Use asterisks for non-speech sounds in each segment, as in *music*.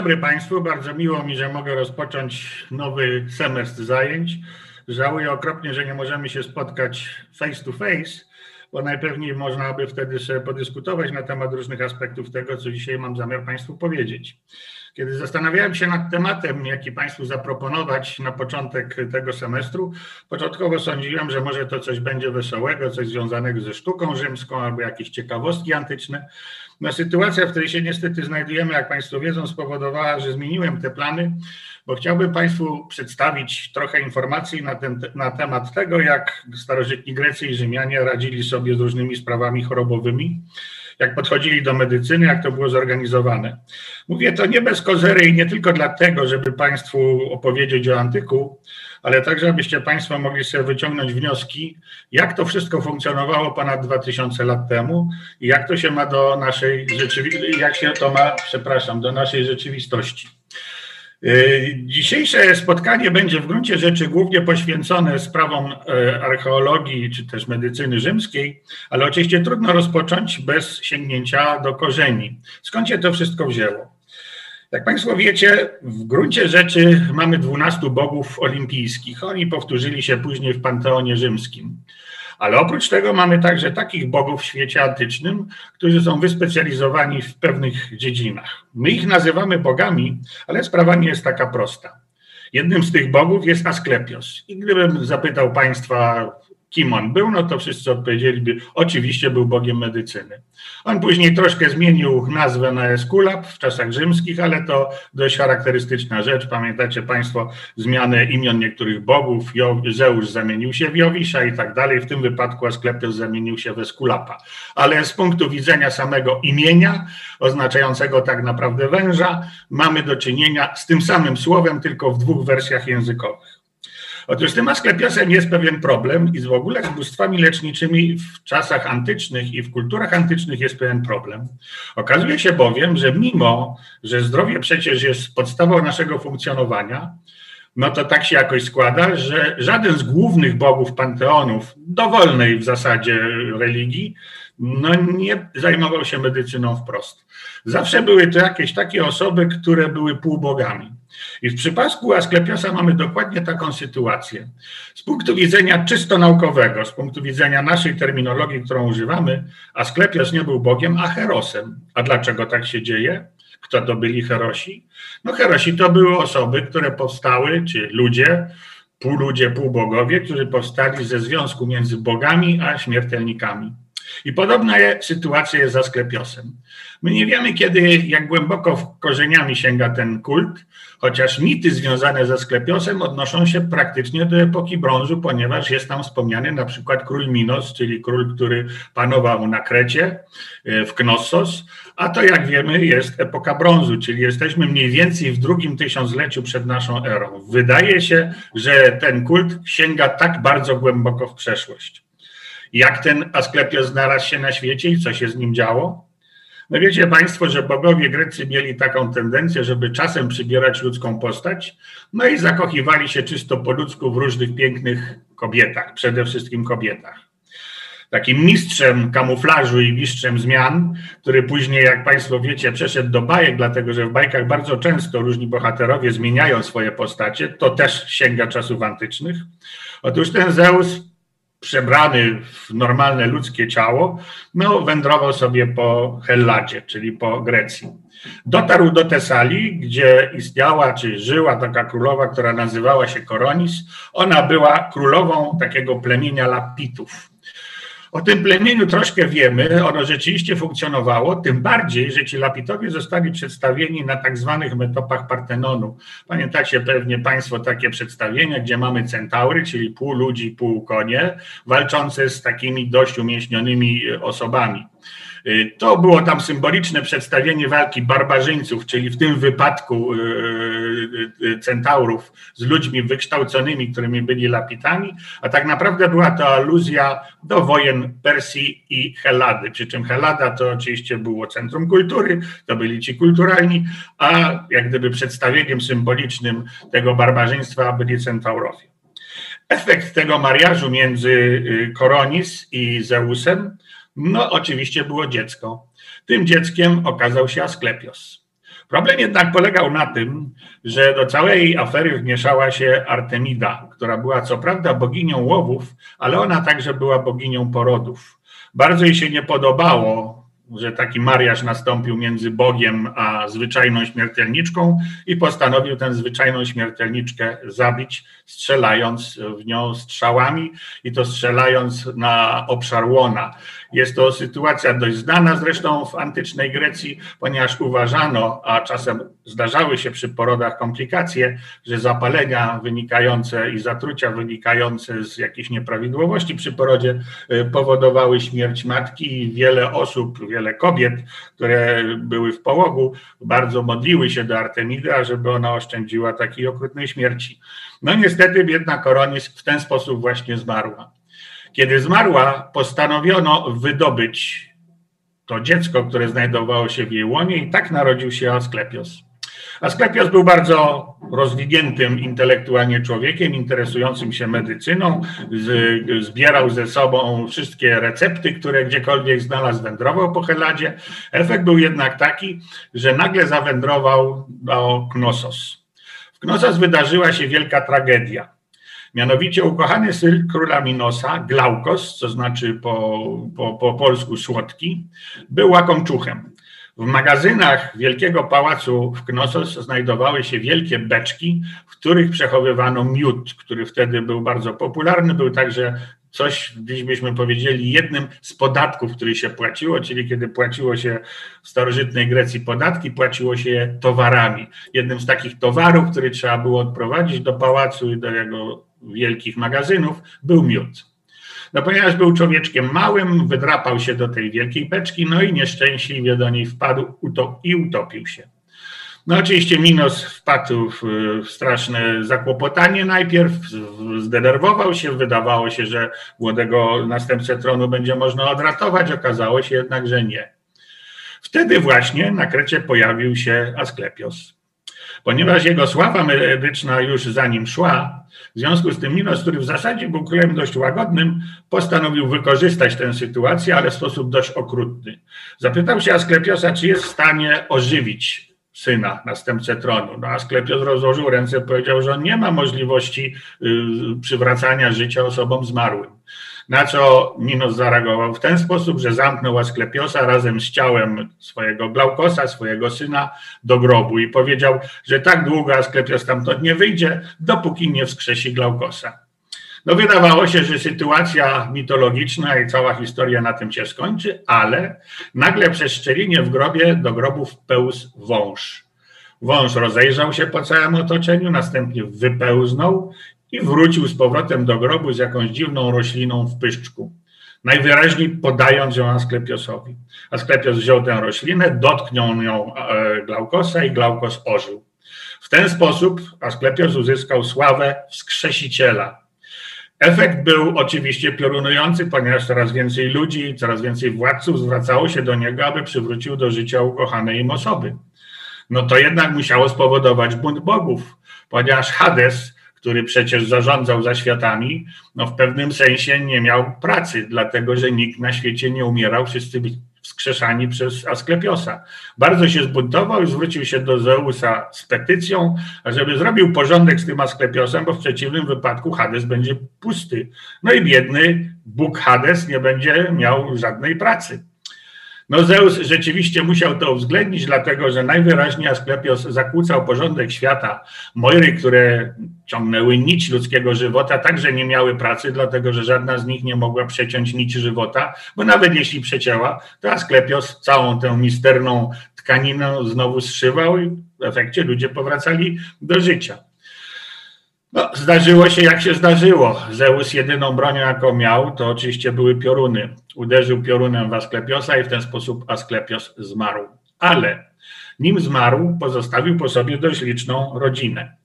Dobry Państwu. Bardzo miło mi, że mogę rozpocząć nowy semestr zajęć. Żałuję okropnie, że nie możemy się spotkać face to face, bo najpewniej można by wtedy sobie podyskutować na temat różnych aspektów tego, co dzisiaj mam zamiar Państwu powiedzieć. Kiedy zastanawiałem się nad tematem, jaki Państwu zaproponować na początek tego semestru, początkowo sądziłem, że może to coś będzie wesołego, coś związanego ze sztuką rzymską albo jakieś ciekawostki antyczne. No, sytuacja, w której się niestety znajdujemy, jak Państwo wiedzą, spowodowała, że zmieniłem te plany, bo chciałbym Państwu przedstawić trochę informacji na, ten, na temat tego, jak starożytni Grecy i Rzymianie radzili sobie z różnymi sprawami chorobowymi jak podchodzili do medycyny, jak to było zorganizowane. Mówię to nie bez kozery i nie tylko dlatego, żeby Państwu opowiedzieć o antyku, ale także, abyście Państwo mogli sobie wyciągnąć wnioski, jak to wszystko funkcjonowało ponad 2000 lat temu i jak to się ma do naszej rzeczywistości, jak się to ma, przepraszam, do naszej rzeczywistości. Y, dzisiejsze spotkanie będzie w gruncie rzeczy głównie poświęcone sprawom e, archeologii czy też medycyny rzymskiej, ale oczywiście trudno rozpocząć bez sięgnięcia do korzeni. Skąd się to wszystko wzięło? Jak Państwo wiecie, w gruncie rzeczy mamy 12 bogów olimpijskich. Oni powtórzyli się później w Panteonie Rzymskim. Ale oprócz tego mamy także takich bogów w świecie antycznym, którzy są wyspecjalizowani w pewnych dziedzinach. My ich nazywamy bogami, ale sprawa nie jest taka prosta. Jednym z tych bogów jest Asklepios. I gdybym zapytał Państwa kim on był, no to wszyscy odpowiedzieliby, oczywiście był Bogiem medycyny. On później troszkę zmienił nazwę na Eskulap w czasach rzymskich, ale to dość charakterystyczna rzecz. Pamiętacie Państwo zmianę imion niektórych bogów, Zeus zamienił się w Jowisza i tak dalej. W tym wypadku Asklepios zamienił się w Eskulapa. Ale z punktu widzenia samego imienia, oznaczającego tak naprawdę węża, mamy do czynienia z tym samym słowem, tylko w dwóch wersjach językowych. Otóż z tym Asklepiosem jest pewien problem i w ogóle z bóstwami leczniczymi w czasach antycznych i w kulturach antycznych jest pewien problem. Okazuje się bowiem, że mimo, że zdrowie przecież jest podstawą naszego funkcjonowania, no to tak się jakoś składa, że żaden z głównych bogów panteonów, dowolnej w zasadzie religii, no nie zajmował się medycyną wprost. Zawsze były to jakieś takie osoby, które były półbogami. I w przypadku Asklepiosa mamy dokładnie taką sytuację. Z punktu widzenia czysto naukowego, z punktu widzenia naszej terminologii, którą używamy, Asklepios nie był Bogiem, a Herosem. A dlaczego tak się dzieje? Kto to byli Herosi? No Herosi to były osoby, które powstały, czy ludzie, pół ludzie, pół bogowie, którzy powstali ze związku między bogami a śmiertelnikami. I podobna sytuacja jest z Asklepiosem. My nie wiemy, kiedy, jak głęboko korzeniami sięga ten kult, chociaż mity związane ze Asklepiosem odnoszą się praktycznie do epoki brązu, ponieważ jest tam wspomniany na przykład król Minos, czyli król, który panował na Krecie, e, w Knossos, a to jak wiemy jest epoka brązu, czyli jesteśmy mniej więcej w drugim tysiącleciu przed naszą erą. Wydaje się, że ten kult sięga tak bardzo głęboko w przeszłość. Jak ten Asklepios znalazł się na świecie i co się z nim działo? No wiecie Państwo, że bogowie Grecy mieli taką tendencję, żeby czasem przybierać ludzką postać, no i zakochiwali się czysto po ludzku w różnych pięknych kobietach, przede wszystkim kobietach. Takim mistrzem kamuflażu i mistrzem zmian, który później, jak Państwo wiecie, przeszedł do bajek, dlatego że w bajkach bardzo często różni bohaterowie zmieniają swoje postacie, to też sięga czasów antycznych. Otóż ten Zeus przebrany w normalne ludzkie ciało, no, wędrował sobie po Helladzie, czyli po Grecji. Dotarł do Tesalii, gdzie istniała czy żyła taka królowa, która nazywała się Koronis. Ona była królową takiego plemienia Lapitów. O tym plemieniu troszkę wiemy, ono rzeczywiście funkcjonowało, tym bardziej, że ci Lapitowie zostali przedstawieni na tak zwanych metopach Partenonu. Pamiętacie pewnie Państwo takie przedstawienia, gdzie mamy centaury, czyli pół ludzi, pół konie, walczące z takimi dość umieśnionymi osobami. Y, to było tam symboliczne przedstawienie walki barbarzyńców, czyli w tym wypadku y, y, centaurów z ludźmi wykształconymi, którymi byli lapitami, a tak naprawdę była to aluzja do wojen Persji i Helady. Przy czym Helada to oczywiście było centrum kultury, to byli ci kulturalni, a jak gdyby przedstawieniem symbolicznym tego barbarzyństwa byli centaurowie. Efekt tego mariażu między Koronis i Zeusem no, oczywiście było dziecko. Tym dzieckiem okazał się Asklepios. Problem jednak polegał na tym, że do całej afery wmieszała się Artemida, która była co prawda boginią łowów, ale ona także była boginią porodów. Bardzo jej się nie podobało że taki mariaż nastąpił między Bogiem a zwyczajną śmiertelniczką i postanowił tę zwyczajną śmiertelniczkę zabić, strzelając w nią strzałami i to strzelając na obszar łona. Jest to sytuacja dość znana zresztą w antycznej Grecji, ponieważ uważano, a czasem zdarzały się przy porodach komplikacje, że zapalenia wynikające i zatrucia wynikające z jakichś nieprawidłowości przy porodzie y, powodowały śmierć matki i wiele osób, wiele kobiet, które były w połogu, bardzo modliły się do Artemidy, żeby ona oszczędziła takiej okrutnej śmierci. No niestety biedna Koronis w ten sposób właśnie zmarła. Kiedy zmarła, postanowiono wydobyć to dziecko, które znajdowało się w jej łonie i tak narodził się Asklepios. Asklepios był bardzo rozwiniętym intelektualnie człowiekiem, interesującym się medycyną, z, zbierał ze sobą wszystkie recepty, które gdziekolwiek znalazł, wędrował po Heladzie. Efekt był jednak taki, że nagle zawędrował do Knossos. W Knossos wydarzyła się wielka tragedia. Mianowicie ukochany syn króla Minosa, Glaukos, co znaczy po, po, po polsku słodki, był łakomczuchem. W magazynach Wielkiego Pałacu w Knossos znajdowały się wielkie beczki, w których przechowywano miód, który wtedy był bardzo popularny. Był także coś, dziś byśmy powiedzieli, jednym z podatków, który się płaciło, czyli kiedy płaciło się w starożytnej Grecji podatki, płaciło się je towarami. Jednym z takich towarów, który trzeba było odprowadzić do pałacu i do jego wielkich magazynów, był miód. No ponieważ był człowieczkiem małym, wydrapał się do tej wielkiej beczki, no i nieszczęśliwie do niej wpadł i utopił się. No oczywiście Minos wpadł w, straszne zakłopotanie najpierw, zdenerwował się, wydawało się, że młodego następcę tronu będzie można odratować, okazało się jednak, że nie. Wtedy właśnie na Krecie pojawił się Asklepios. Ponieważ jego sława medyczna już za nim szła, w związku z tym Minos, który w zasadzie był królem dość łagodnym, postanowił wykorzystać tę sytuację, ale w sposób dość okrutny. Zapytał się Asklepiosa, czy jest w stanie ożywić syna, następcę tronu. No, Asklepios rozłożył ręce powiedział, że on nie ma możliwości y, przywracania życia osobom zmarłym. Na co Minos zareagował w ten sposób, że zamknął Asklepiosa razem z ciałem swojego Glaukosa, swojego syna, do grobu i powiedział, że tak długo Asklepios stamtąd nie wyjdzie, dopóki nie wskrzesi Glaukosa. No wydawało się, że sytuacja mitologiczna i cała historia na tym się skończy, ale nagle przez szczelinie w grobie do grobu wpełzł wąż. Wąż rozejrzał się po całym otoczeniu, następnie wypełznął i wrócił z powrotem do grobu z jakąś dziwną rośliną w pyszczku. Najwyraźniej podając ją Asklepiosowi. Asklepios wziął tę roślinę, dotknął ją e, Glaukosa i Glaukos ożył. W ten sposób Asklepios uzyskał sławę wskrzesiciela. Efekt był oczywiście piorunujący, ponieważ coraz więcej ludzi, coraz więcej władców zwracało się do niego, aby przywrócił do życia ukochanej im osoby. No to jednak musiało spowodować bunt bogów, ponieważ Hades który przecież zarządzał zaświatami, no w pewnym sensie nie miał pracy, dlatego że nikt na świecie nie umierał, wszyscy byli wskrzeszani przez Asklepiosa. Bardzo się zbuntował i zwrócił się do Zeusa z petycją, żeby zrobił porządek z tym Asklepiosem, bo w przeciwnym wypadku Hades będzie pusty. No i biedny Bóg Hades nie będzie miał żadnej pracy. No Zeus rzeczywiście musiał to uwzględnić, dlatego że najwyraźniej Asklepios zakłócał porządek świata. Moiry, które ciągnęły nić ludzkiego żywota, także nie miały pracy, dlatego że żadna z nich nie mogła przeciąć nici żywota, bo nawet jeśli przecięła, to Asklepios całą tę misterną tkaninę znowu zszywał i w efekcie ludzie powracali do życia. No, zdarzyło się jak się zdarzyło. Zeus jedyną bronią, jaką miał, to oczywiście były pioruny. Uderzył piorunem w Asklepiosa i w ten sposób Asklepios zmarł. Ale nim zmarł, pozostawił po sobie dość liczną rodzinę.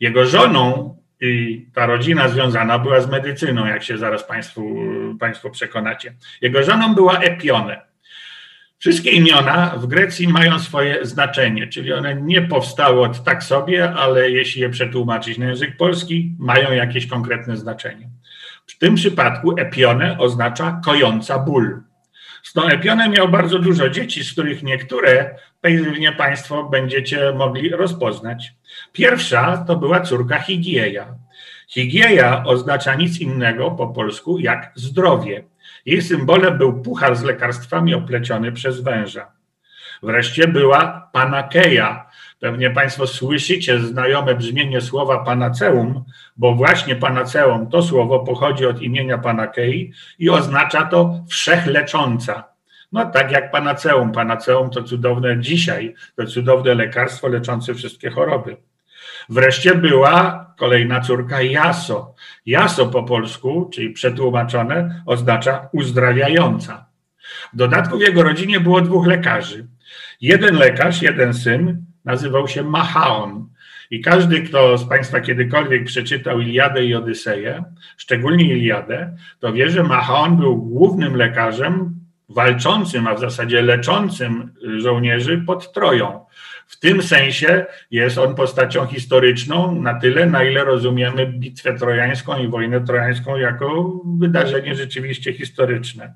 Jego żoną i ta rodzina związana była z medycyną, jak się zaraz Państwu, państwo przekonacie. Jego żoną była Epione. Wszystkie imiona w Grecji mają swoje znaczenie, czyli one nie powstały od tak sobie, ale jeśli je przetłumaczyć na język polski, mają jakieś konkretne znaczenie. W tym przypadku epione oznacza kojąca ból. Z tą Epionem miał bardzo dużo dzieci, z których niektóre pewnie Państwo będziecie mogli rozpoznać. Pierwsza to była córka Higieja. Higieja oznacza nic innego po polsku jak zdrowie. Jej symbolem był puchar z lekarstwami opleciony przez węża. Wreszcie była Panakeja. Pewnie Państwo słyszycie znajome brzmienie słowa panaceum, bo właśnie panaceum to słowo pochodzi od imienia Panakei i oznacza to wszechlecząca. No tak jak panaceum. Panaceum to cudowne dzisiaj, to cudowne lekarstwo leczące wszystkie choroby. Wreszcie była kolejna córka Jaso. Jaso po polsku, czyli przetłumaczone, oznacza uzdrawiająca. W dodatku w jego rodzinie było dwóch lekarzy. Jeden lekarz, jeden syn nazywał się Machaon. I każdy, kto z Państwa kiedykolwiek przeczytał Iliadę i Odyseję, szczególnie Iliadę, to wie, że Machaon był głównym lekarzem walczącym, a w zasadzie leczącym żołnierzy pod Troją. W tym sensie jest on postacią historyczną na tyle, na ile rozumiemy bitwę trojańską i wojnę trojańską jako wydarzenie rzeczywiście historyczne.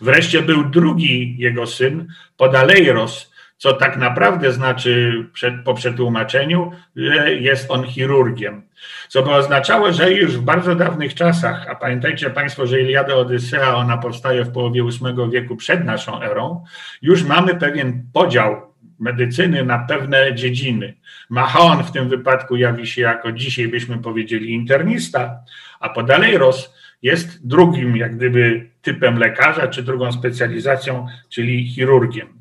Wreszcie był drugi jego syn, Podaleiros, co tak naprawdę znaczy przed, po przetłumaczeniu, że jest on chirurgiem. Co by oznaczało, że już w bardzo dawnych czasach, a pamiętajcie Państwo, że Iliada Odysea, ona powstaje w połowie VIII wieku przed naszą erą, już mamy pewien podział medycyny na pewne dziedziny. Machaon w tym wypadku jawi się jako dzisiaj byśmy powiedzieli internista, a Podaleiros jest drugim jak gdyby typem lekarza, czy drugą specjalizacją, czyli chirurgiem.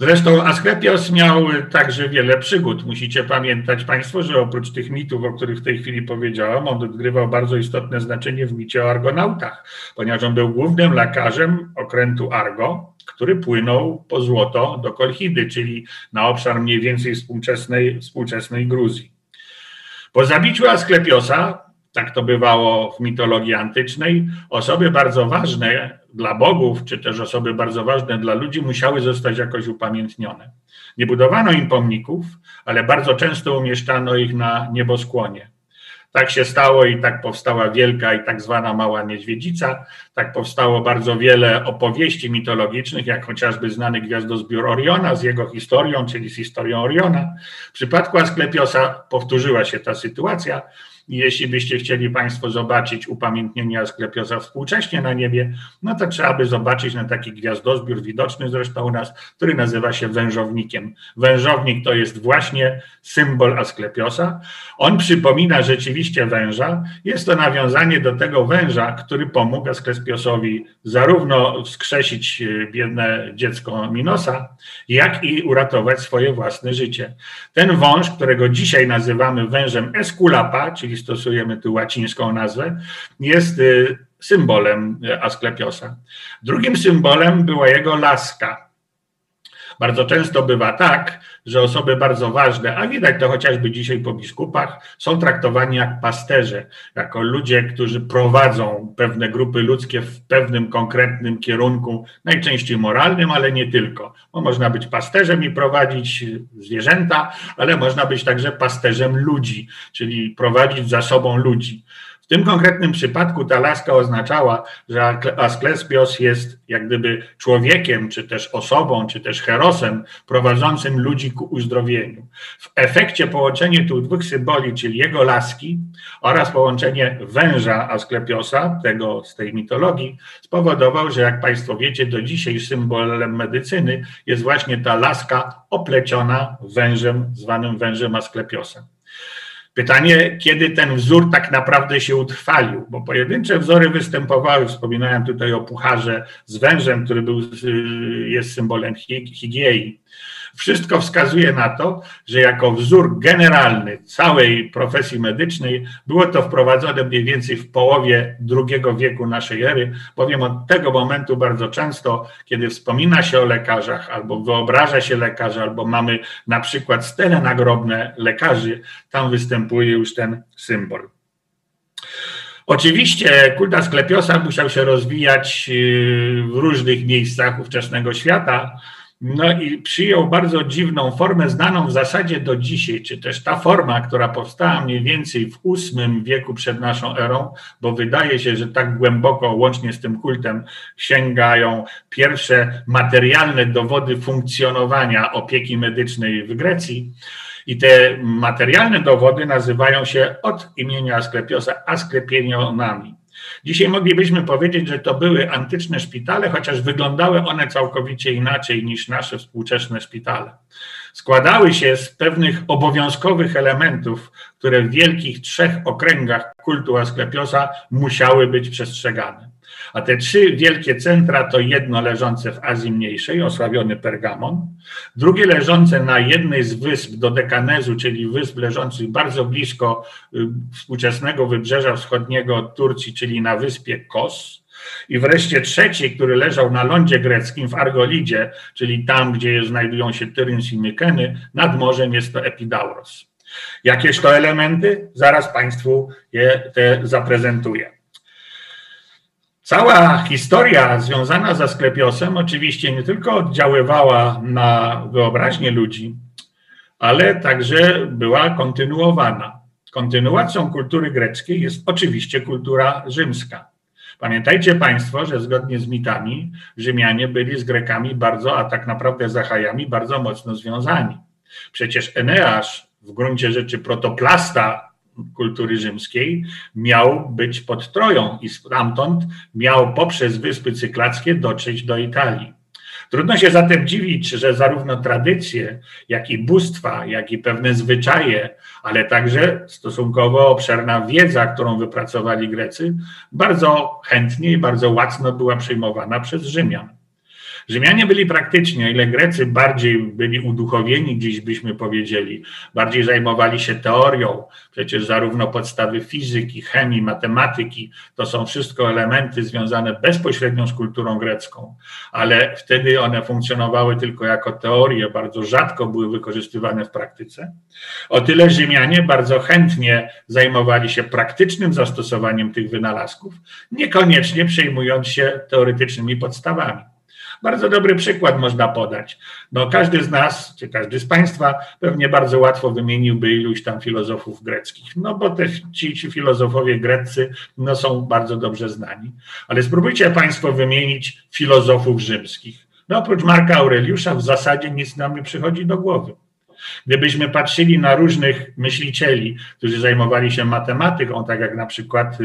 Zresztą Asklepios miał także wiele przygód. Musicie pamiętać Państwo, że oprócz tych mitów, o których w tej chwili powiedziałam, on odgrywał bardzo istotne znaczenie w micie o argonautach, ponieważ on był głównym lekarzem okrętu Argo, który płynął po złoto do Kolchidy, czyli na obszar mniej więcej współczesnej, współczesnej Gruzji. Po zabiciu Asklepiosa tak to bywało w mitologii antycznej, osoby bardzo ważne dla bogów, czy też osoby bardzo ważne dla ludzi musiały zostać jakoś upamiętnione. Nie budowano im pomników, ale bardzo często umieszczano ich na nieboskłonie. Tak się stało i tak powstała wielka i tak zwana mała niedźwiedzica. Tak powstało bardzo wiele opowieści mitologicznych, jak chociażby znany gwiazdozbiór Oriona z jego historią, czyli z historią Oriona. W przypadku Asklepiosa powtórzyła się ta sytuacja. Jeśli byście chcieli Państwo zobaczyć upamiętnienie Asklepiosa współcześnie na niebie, no to trzeba by zobaczyć na taki gwiazdozbiór widoczny zresztą u nas, który nazywa się wężownikiem. Wężownik to jest właśnie symbol Asklepiosa. On przypomina rzeczywiście węża. Jest to nawiązanie do tego węża, który pomógł Asklepiosowi zarówno wskrzesić e, biedne dziecko Minosa, jak i uratować swoje własne życie. Ten wąż, którego dzisiaj nazywamy wężem Esculapa, czyli stosujemy tu łacińską nazwę, jest y, symbolem Asklepiosa. Drugim symbolem była jego laska. Bardzo często bywa tak, że osoby bardzo ważne, a widać to chociażby dzisiaj po biskupach, są traktowani jak pasterze, jako ludzie, którzy prowadzą pewne grupy ludzkie w pewnym konkretnym kierunku, najczęściej moralnym, ale nie tylko. Bo można być pasterzem i prowadzić zwierzęta, ale można być także pasterzem ludzi, czyli prowadzić za sobą ludzi. W tym konkretnym przypadku ta laska oznaczała, że Asklepios jest jak gdyby człowiekiem, czy też osobą, czy też herosem prowadzącym ludzi ku uzdrowieniu. W efekcie połączenie tych dwóch symboli, czyli jego laski oraz połączenie węża Asklepiosa, tego z tej mitologii, spowodował, że jak Państwo wiecie, do dzisiaj symbolem medycyny jest właśnie ta laska opleciona wężem, zwanym wężem Asklepiosa. Pytanie, kiedy ten wzór tak naprawdę się utrwalił, bo pojedyncze wzory występowały, wspominałem tutaj o pucharze z wężem, który był, jest symbolem higiei. Wszystko wskazuje na to, że jako wzór generalny całej profesji medycznej było to wprowadzone mniej więcej w połowie II wieku naszej ery, bowiem od tego momentu bardzo często, kiedy wspomina się o lekarzach, albo wyobraża się lekarza, albo mamy na przykład stele nagrobne lekarzy, tam występuje już ten symbol. Oczywiście kult Asklepiosa musiał się rozwijać yy, w różnych miejscach ówczesnego świata, no i przyjął bardzo dziwną formę, znaną w zasadzie do dzisiaj, czy też ta forma, która powstała mniej więcej w VIII wieku przed naszą erą, bo wydaje się, że tak głęboko, łącznie z tym kultem, sięgają pierwsze materialne dowody funkcjonowania opieki medycznej w Grecji. I te materialne dowody nazywają się od imienia Asklepiosa Asklepionami. Dzisiaj moglibyśmy powiedzieć, że to były antyczne szpitale, chociaż wyglądały one całkowicie inaczej niż nasze współczesne szpitale. Składały się z pewnych obowiązkowych elementów, które w wielkich trzech okręgach kultu Asklepiosa musiały być przestrzegane. A te trzy wielkie centra to jedno leżące w Azji Mniejszej, osławiony Pergamon, drugie leżące na jednej z wysp do Dekanezu, czyli wysp leżących bardzo blisko y, współczesnego wybrzeża wschodniego Turcji, czyli na wyspie Kos. I wreszcie trzeci, który leżał na lądzie greckim w Argolidzie, czyli tam, gdzie znajdują się Tyryns i Mykeny, nad morzem jest to Epidauros. Jakież to elementy? Zaraz Państwu je te zaprezentuję. Cała historia związana ze Sklepiosem oczywiście nie tylko oddziaływała na wyobraźnię ludzi, ale także była kontynuowana. Kontynuacją kultury greckiej jest oczywiście kultura rzymska. Pamiętajcie Państwo, że zgodnie z mitami Rzymianie byli z Grekami bardzo, a tak naprawdę z Achajami bardzo mocno związani. Przecież Eneasz, w gruncie rzeczy protoplasta kultury rzymskiej miał być pod Troją i stamtąd miał poprzez Wyspy Cyklackie dotrzeć do Italii. Trudno się zatem dziwić, że zarówno tradycje, jak i bóstwa, jak i pewne zwyczaje, ale także stosunkowo obszerna wiedza, którą wypracowali Grecy, bardzo chętnie i bardzo łatwo była przyjmowana przez Rzymian. Rzymianie byli praktycznie, o ile Grecy bardziej byli uduchowieni, dziś byśmy powiedzieli, bardziej zajmowali się teorią, przecież zarówno podstawy fizyki, chemii, matematyki, to są wszystko elementy związane bezpośrednio z kulturą grecką, ale wtedy one funkcjonowały tylko jako teorie, bardzo rzadko były wykorzystywane w praktyce. O tyle Rzymianie bardzo chętnie zajmowali się praktycznym zastosowaniem tych wynalazków, niekoniecznie przejmując się teoretycznymi podstawami. Bardzo dobry przykład można podać. No, każdy z nas, czy każdy z Państwa pewnie bardzo łatwo wymieniłby iluś tam filozofów greckich, no bo też ci, ci filozofowie greccy no, są bardzo dobrze znani. Ale spróbujcie Państwo wymienić filozofów rzymskich. No oprócz Marka Aureliusza w zasadzie nic nam nie przychodzi do głowy. Gdybyśmy patrzyli na różnych myślicieli, którzy zajmowali się matematyką, tak jak na przykład y,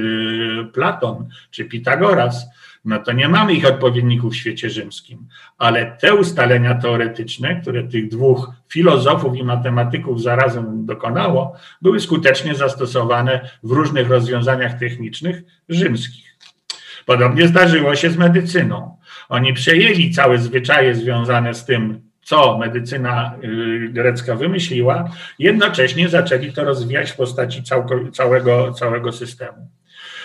Platon czy Pitagoras, no to nie mamy ich odpowiedników w świecie rzymskim. Ale te ustalenia teoretyczne, które tych dwóch filozofów i matematyków zarazem dokonało, były skutecznie zastosowane w różnych rozwiązaniach technicznych rzymskich. Podobnie zdarzyło się z medycyną. Oni przejęli całe zwyczaje związane z tym, co medycyna y, grecka wymyśliła, jednocześnie zaczęli to rozwijać w postaci całego, całego systemu.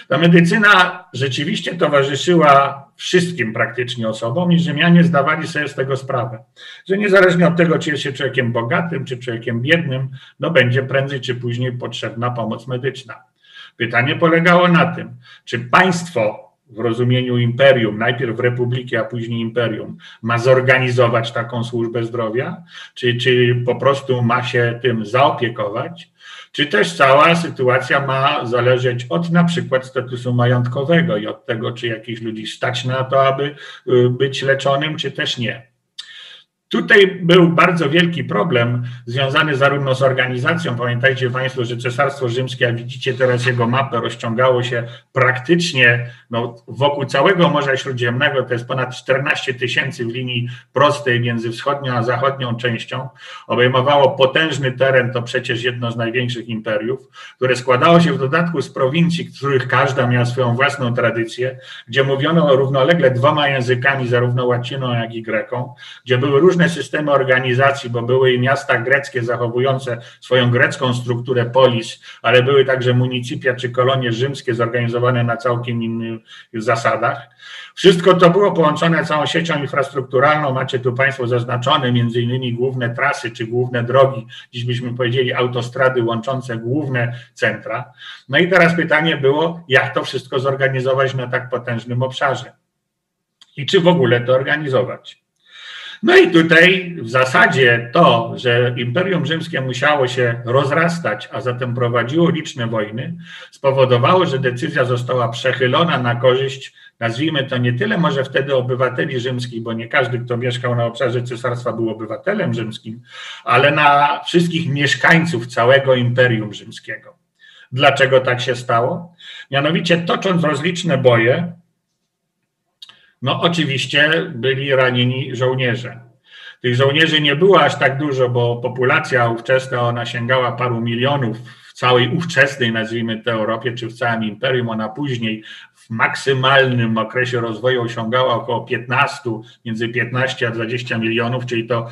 Ta medycyna rzeczywiście towarzyszyła wszystkim praktycznie osobom i Rzymianie zdawali sobie z tego sprawę, że niezależnie od tego, czy jest się człowiekiem bogatym, czy człowiekiem biednym, no będzie prędzej czy później potrzebna pomoc medyczna. Pytanie polegało na tym, czy państwo w rozumieniu imperium, najpierw republiki, a później imperium, ma zorganizować taką służbę zdrowia, czy, czy po prostu ma się tym zaopiekować, czy też cała sytuacja ma zależeć od na przykład statusu majątkowego i od tego, czy jakiś ludzi stać na to, aby y, być leczonym, czy też nie. Tutaj był bardzo wielki problem związany zarówno z organizacją. Pamiętajcie Państwo, że Cesarstwo Rzymskie, jak widzicie teraz jego mapę, rozciągało się praktycznie no, wokół całego Morza Śródziemnego. To jest ponad 14 tysięcy w linii prostej między wschodnią a zachodnią częścią. Obejmowało potężny teren, to przecież jedno z największych imperiów, które składało się w dodatku z prowincji, których każda miała swoją własną tradycję, gdzie mówiono równolegle dwoma językami, zarówno łaciną, jak i greką, gdzie były różne różne systemy organizacji, bo były i miasta greckie zachowujące swoją grecką strukturę polis, ale były także municypia czy kolonie rzymskie zorganizowane na całkiem innych zasadach. Wszystko to było połączone całą siecią infrastrukturalną. Macie tu Państwo zaznaczone między innymi główne trasy czy główne drogi, dziś byśmy powiedzieli autostrady łączące główne centra. No i teraz pytanie było, jak to wszystko zorganizować na tak potężnym obszarze i czy w ogóle to organizować. No i tutaj w zasadzie to, że Imperium Rzymskie musiało się rozrastać, a zatem prowadziło liczne wojny, spowodowało, że decyzja została przechylona na korzyść, nazwijmy to nie tyle może wtedy obywateli rzymskich, bo nie każdy, kto mieszkał na obszarze cesarstwa, był obywatelem rzymskim, ale na wszystkich mieszkańców całego Imperium Rzymskiego. Dlaczego tak się stało? Mianowicie tocząc rozliczne boje, no oczywiście byli ranieni żołnierze. Tych żołnierzy nie było aż tak dużo, bo populacja ówczesna ona sięgała paru milionów w całej ówczesnej, nazwijmy to Europie, czy w całym imperium. Ona później w maksymalnym okresie rozwoju osiągała około 15, między 15 a 20 milionów, czyli to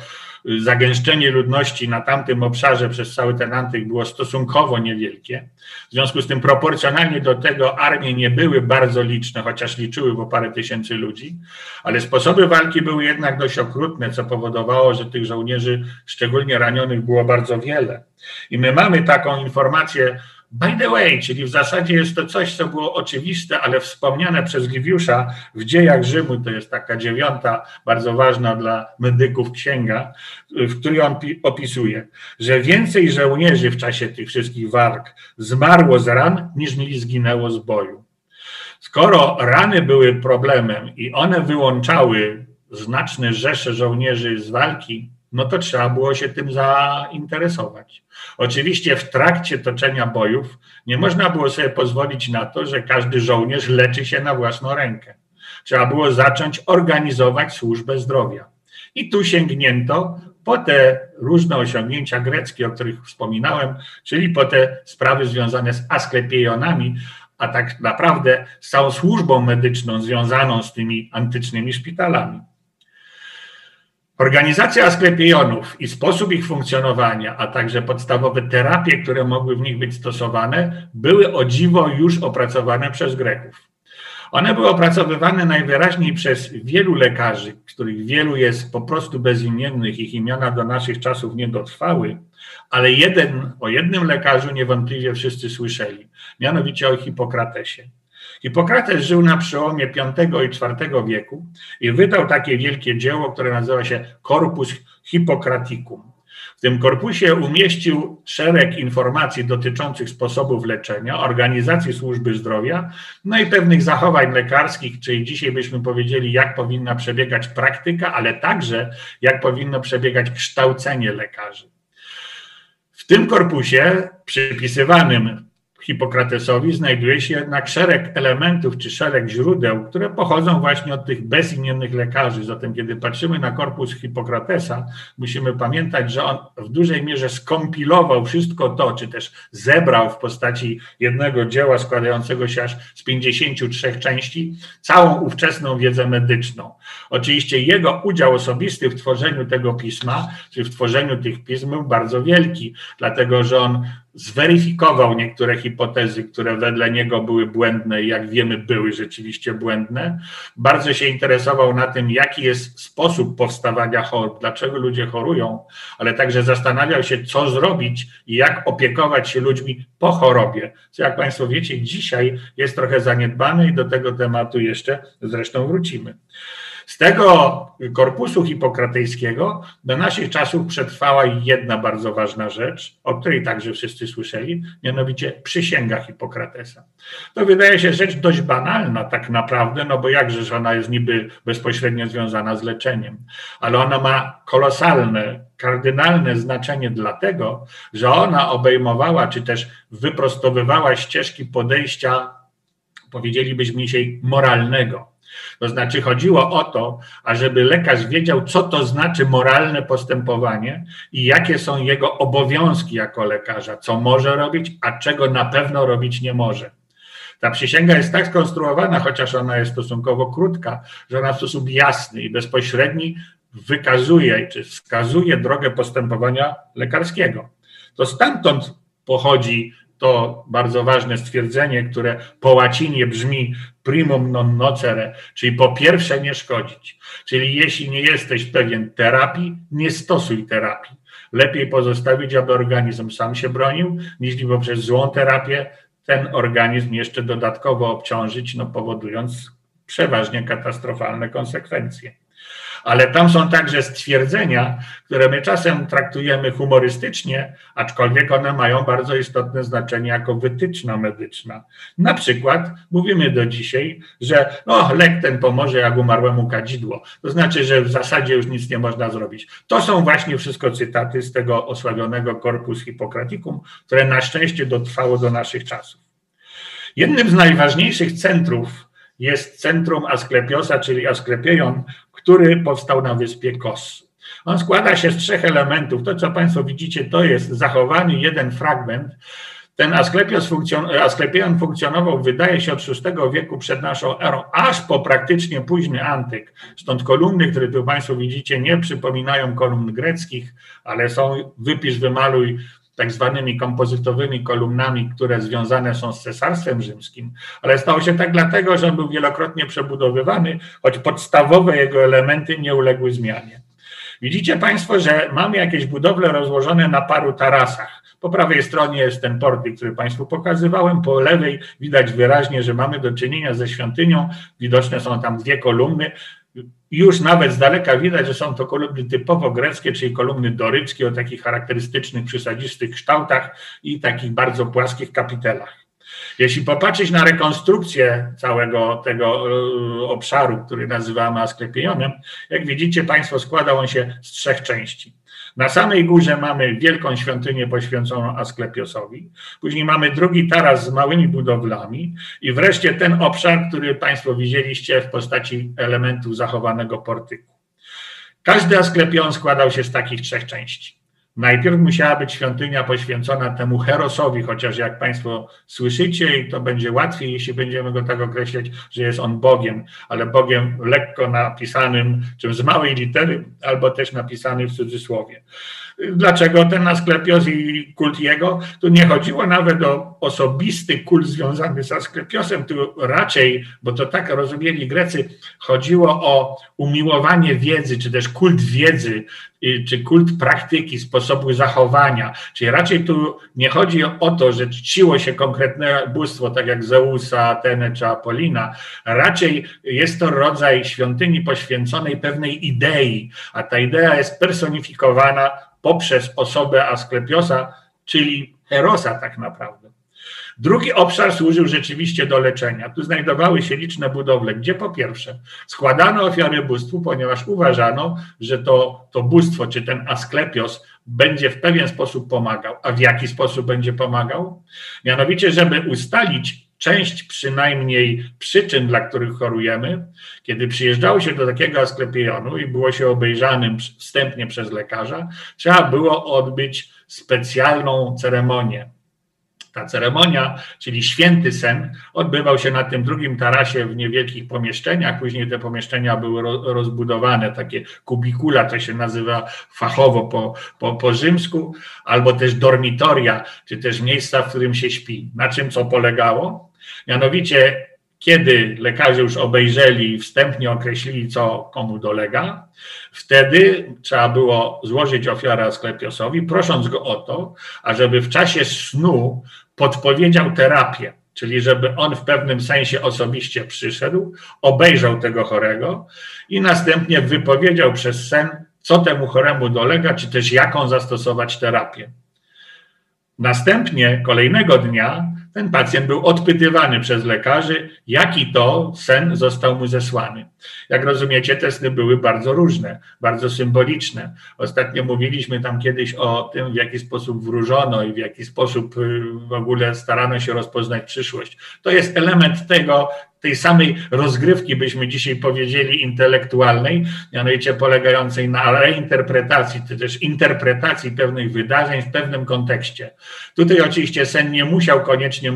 zagęszczenie ludności na tamtym obszarze przez cały ten antyk było stosunkowo niewielkie. W związku z tym proporcjonalnie do tego armie nie były bardzo liczne, chociaż liczyły po parę tysięcy ludzi, ale sposoby walki były jednak dość okrutne, co powodowało, że tych żołnierzy, szczególnie ranionych, było bardzo wiele. I my mamy taką informację, By the way, czyli w zasadzie jest to coś, co było oczywiste, ale wspomniane przez Liwiusza w dziejach Rzymu, to jest taka dziewiąta, bardzo ważna dla medyków księga, w której on opisuje, że więcej żołnierzy w czasie tych wszystkich walk zmarło z ran, niż mieli zginęło z boju. Skoro rany były problemem i one wyłączały znaczne rzesze żołnierzy z walki, no to trzeba było się tym zainteresować. Oczywiście w trakcie toczenia bojów nie można było sobie pozwolić na to, że każdy żołnierz leczy się na własną rękę. Trzeba było zacząć organizować służbę zdrowia. I tu sięgnięto po te różne osiągnięcia greckie, o których wspominałem, czyli po te sprawy związane z asklepionami, a tak naprawdę z całą służbą medyczną związaną z tymi antycznymi szpitalami. Organizacja asklepionów i sposób ich funkcjonowania, a także podstawowe terapie, które mogły w nich być stosowane, były o dziwo już opracowane przez Greków. One były opracowywane najwyraźniej przez wielu lekarzy, których wielu jest po prostu bezimiennych, ich imiona do naszych czasów nie dotrwały, ale jeden, o jednym lekarzu niewątpliwie wszyscy słyszeli, mianowicie o Hipokratesie. Hipokrates żył na przełomie V i IV wieku i wydał takie wielkie dzieło, które nazywa się Corpus Hippocraticum. W tym korpusie umieścił szereg informacji dotyczących sposobów leczenia, organizacji służby zdrowia, no i pewnych zachowań lekarskich, czyli dzisiaj byśmy powiedzieli, jak powinna przebiegać praktyka, ale także jak powinno przebiegać kształcenie lekarzy. W tym korpusie przypisywanym Hipokratesowi znajduje się jednak szereg elementów czy szereg źródeł, które pochodzą właśnie od tych bezimiennych lekarzy. Zatem, kiedy patrzymy na korpus Hipokratesa, musimy pamiętać, że on w dużej mierze skompilował wszystko to, czy też zebrał w postaci jednego dzieła składającego się aż z 53 części całą ówczesną wiedzę medyczną. Oczywiście jego udział osobisty w tworzeniu tego pisma, czy w tworzeniu tych pism był bardzo wielki, dlatego że on zweryfikował niektóre hipotezy, które wedle niego były błędne i jak wiemy były rzeczywiście błędne. Bardzo się interesował na tym, jaki jest sposób powstawania chorób, dlaczego ludzie chorują, ale także zastanawiał się, co zrobić i jak opiekować się ludźmi po chorobie, co jak Państwo wiecie, dzisiaj jest trochę zaniedbane i do tego tematu jeszcze zresztą wrócimy. Z tego korpusu hipokratejskiego do naszych czasów przetrwała jedna bardzo ważna rzecz, o której także wszyscy słyszeli, mianowicie przysięga Hipokratesa. To wydaje się rzecz dość banalna tak naprawdę, no bo jakże, że ona jest niby bezpośrednio związana z leczeniem, ale ona ma kolosalne, kardynalne znaczenie dlatego, że ona obejmowała, czy też wyprostowywała ścieżki podejścia, powiedzielibyśmy dzisiaj, moralnego to znaczy chodziło o to, ażeby lekarz wiedział, co to znaczy moralne postępowanie i jakie są jego obowiązki jako lekarza, co może robić, a czego na pewno robić nie może. Ta przysięga jest tak skonstruowana, chociaż ona jest stosunkowo krótka, że ona w sposób jasny i bezpośredni wykazuje czy wskazuje drogę postępowania lekarskiego. To stamtąd pochodzi to bardzo ważne stwierdzenie, które po łacinie brzmi primum non nocere, czyli po pierwsze nie szkodzić. Czyli jeśli nie jesteś pewien terapii, nie stosuj terapii. Lepiej pozostawić, aby organizm sam się bronił, niż poprzez złą terapię ten organizm jeszcze dodatkowo obciążyć, no powodując przeważnie katastrofalne konsekwencje. Ale tam są także stwierdzenia, które my czasem traktujemy humorystycznie, aczkolwiek one mają bardzo istotne znaczenie jako wytyczna medyczna. Na przykład mówimy do dzisiaj, że no, lek ten pomoże jak umarłemu kadzidło. To znaczy, że w zasadzie już nic nie można zrobić. To są właśnie wszystko cytaty z tego osławionego Corpus Hippocraticum, które na szczęście dotrwało do naszych czasów. Jednym z najważniejszych centrów jest centrum Asklepiosa, czyli Asklepion, który powstał na wyspie Kos. On składa się z trzech elementów. To, co Państwo widzicie, to jest zachowany jeden fragment. Ten Asklepios funkcjon Asklepion funkcjonował, wydaje się, od VI wieku przed naszą erą, aż po praktycznie późny antyk. Stąd kolumny, które tu Państwo widzicie, nie przypominają kolumn greckich, ale są wypisz, wymaluj tak zwanymi kompozytowymi kolumnami, które związane są z Cesarstwem Rzymskim, ale stało się tak dlatego, że on był wielokrotnie przebudowywany, choć podstawowe jego elementy nie uległy zmianie. Widzicie Państwo, że mamy jakieś budowle rozłożone na paru tarasach. Po prawej stronie jest ten portyk, który Państwu pokazywałem, po lewej widać wyraźnie, że mamy do czynienia ze świątynią, widoczne są tam dwie kolumny, już nawet z daleka widać, że są to kolumny typowo greckie, czyli kolumny doryczkie o takich charakterystycznych, przysadzistych kształtach i takich bardzo płaskich kapitelach. Jeśli popatrzeć na rekonstrukcję całego tego e, obszaru, który nazywamy Asklepionem, jak widzicie Państwo, składał on się z trzech części. Na samej górze mamy wielką świątynię poświęconą Asklepiosowi, później mamy drugi taras z małymi budowlami i wreszcie ten obszar, który Państwo widzieliście w postaci elementów zachowanego portyku. Każdy Asklepion składał się z takich trzech części. Najpierw musiała być świątynia poświęcona temu Herosowi, chociaż jak Państwo słyszycie, i to będzie łatwiej, jeśli będziemy go tak określać, że jest on Bogiem, ale Bogiem lekko napisanym, czym z małej litery, albo też napisany w cudzysłowie. Dlaczego ten Asklepios i kult jego? Tu nie chodziło nawet o osobisty kult związany z Asklepiosem, tu raczej, bo to tak rozumieli Grecy, chodziło o umiłowanie wiedzy, czy też kult wiedzy, czy kult praktyki, sposobu zachowania. Czyli raczej tu nie chodzi o to, że czciło się konkretne bóstwo, tak jak Zeusa, Atenę czy Apolina. Raczej jest to rodzaj świątyni poświęconej pewnej idei, a ta idea jest personifikowana poprzez osobę Asklepiosa, czyli Erosa tak naprawdę. Drugi obszar służył rzeczywiście do leczenia. Tu znajdowały się liczne budowle, gdzie po pierwsze składano ofiary bóstwu, ponieważ uważano, że to, to bóstwo, czy ten Asklepios będzie w pewien sposób pomagał. A w jaki sposób będzie pomagał? Mianowicie, żeby ustalić część przynajmniej przyczyn, dla których chorujemy, kiedy przyjeżdżało się do takiego asklepionu i było się obejrzanym wstępnie przez lekarza, trzeba było odbyć specjalną ceremonię ta ceremonia, czyli święty sen, odbywał się na tym drugim tarasie w niewielkich pomieszczeniach. Później te pomieszczenia były rozbudowane, takie kubikula, to się nazywa fachowo po, po, po rzymsku, albo też dormitoria, czy też miejsca, w którym się śpi. Na czym co polegało? Mianowicie kiedy lekarze już obejrzeli wstępnie określili, co komu dolega, wtedy trzeba było złożyć ofiarę Asklepiosowi, prosząc go o to, ażeby w czasie snu podpowiedział terapię, czyli żeby on w pewnym sensie osobiście przyszedł, obejrzał tego chorego i następnie wypowiedział przez sen, co temu choremu dolega, czy też jaką zastosować terapię. Następnie kolejnego dnia ten pacjent był odpytywany przez lekarzy, jaki to sen został mu zesłany. Jak rozumiecie, te sny były bardzo różne, bardzo symboliczne. Ostatnio mówiliśmy tam kiedyś o tym, w jaki sposób wróżono i w jaki sposób y, w ogóle starano się rozpoznać przyszłość. To jest element tego, tej samej rozgrywki, byśmy dzisiaj powiedzieli, intelektualnej, mianowicie polegającej na reinterpretacji, czy też interpretacji pewnych wydarzeń w pewnym kontekście. Tutaj oczywiście sen nie musiał koniecznie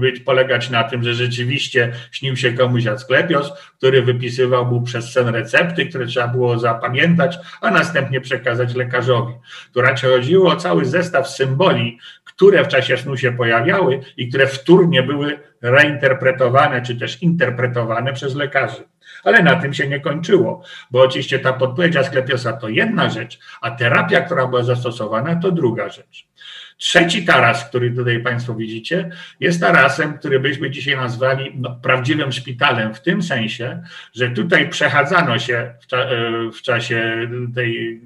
być, polegać na tym, że rzeczywiście śnił się komuś Asklepios, który wypisywał mu przez sen recepty, które trzeba było zapamiętać, a następnie przekazać lekarzowi. Tu raczej chodziło o cały zestaw symboli, które w czasie snu się pojawiały i które wtórnie były reinterpretowane czy też interpretowane przez lekarzy. Ale na tym się nie kończyło, bo oczywiście ta podpowiedź Asklepiosa to jedna rzecz, a terapia, która była zastosowana, to druga rzecz. Trzeci taras, który tutaj Państwo widzicie, jest tarasem, który byśmy dzisiaj nazwali no, prawdziwym szpitalem, w tym sensie, że tutaj przechadzano się w, cza e, w, czasie tej,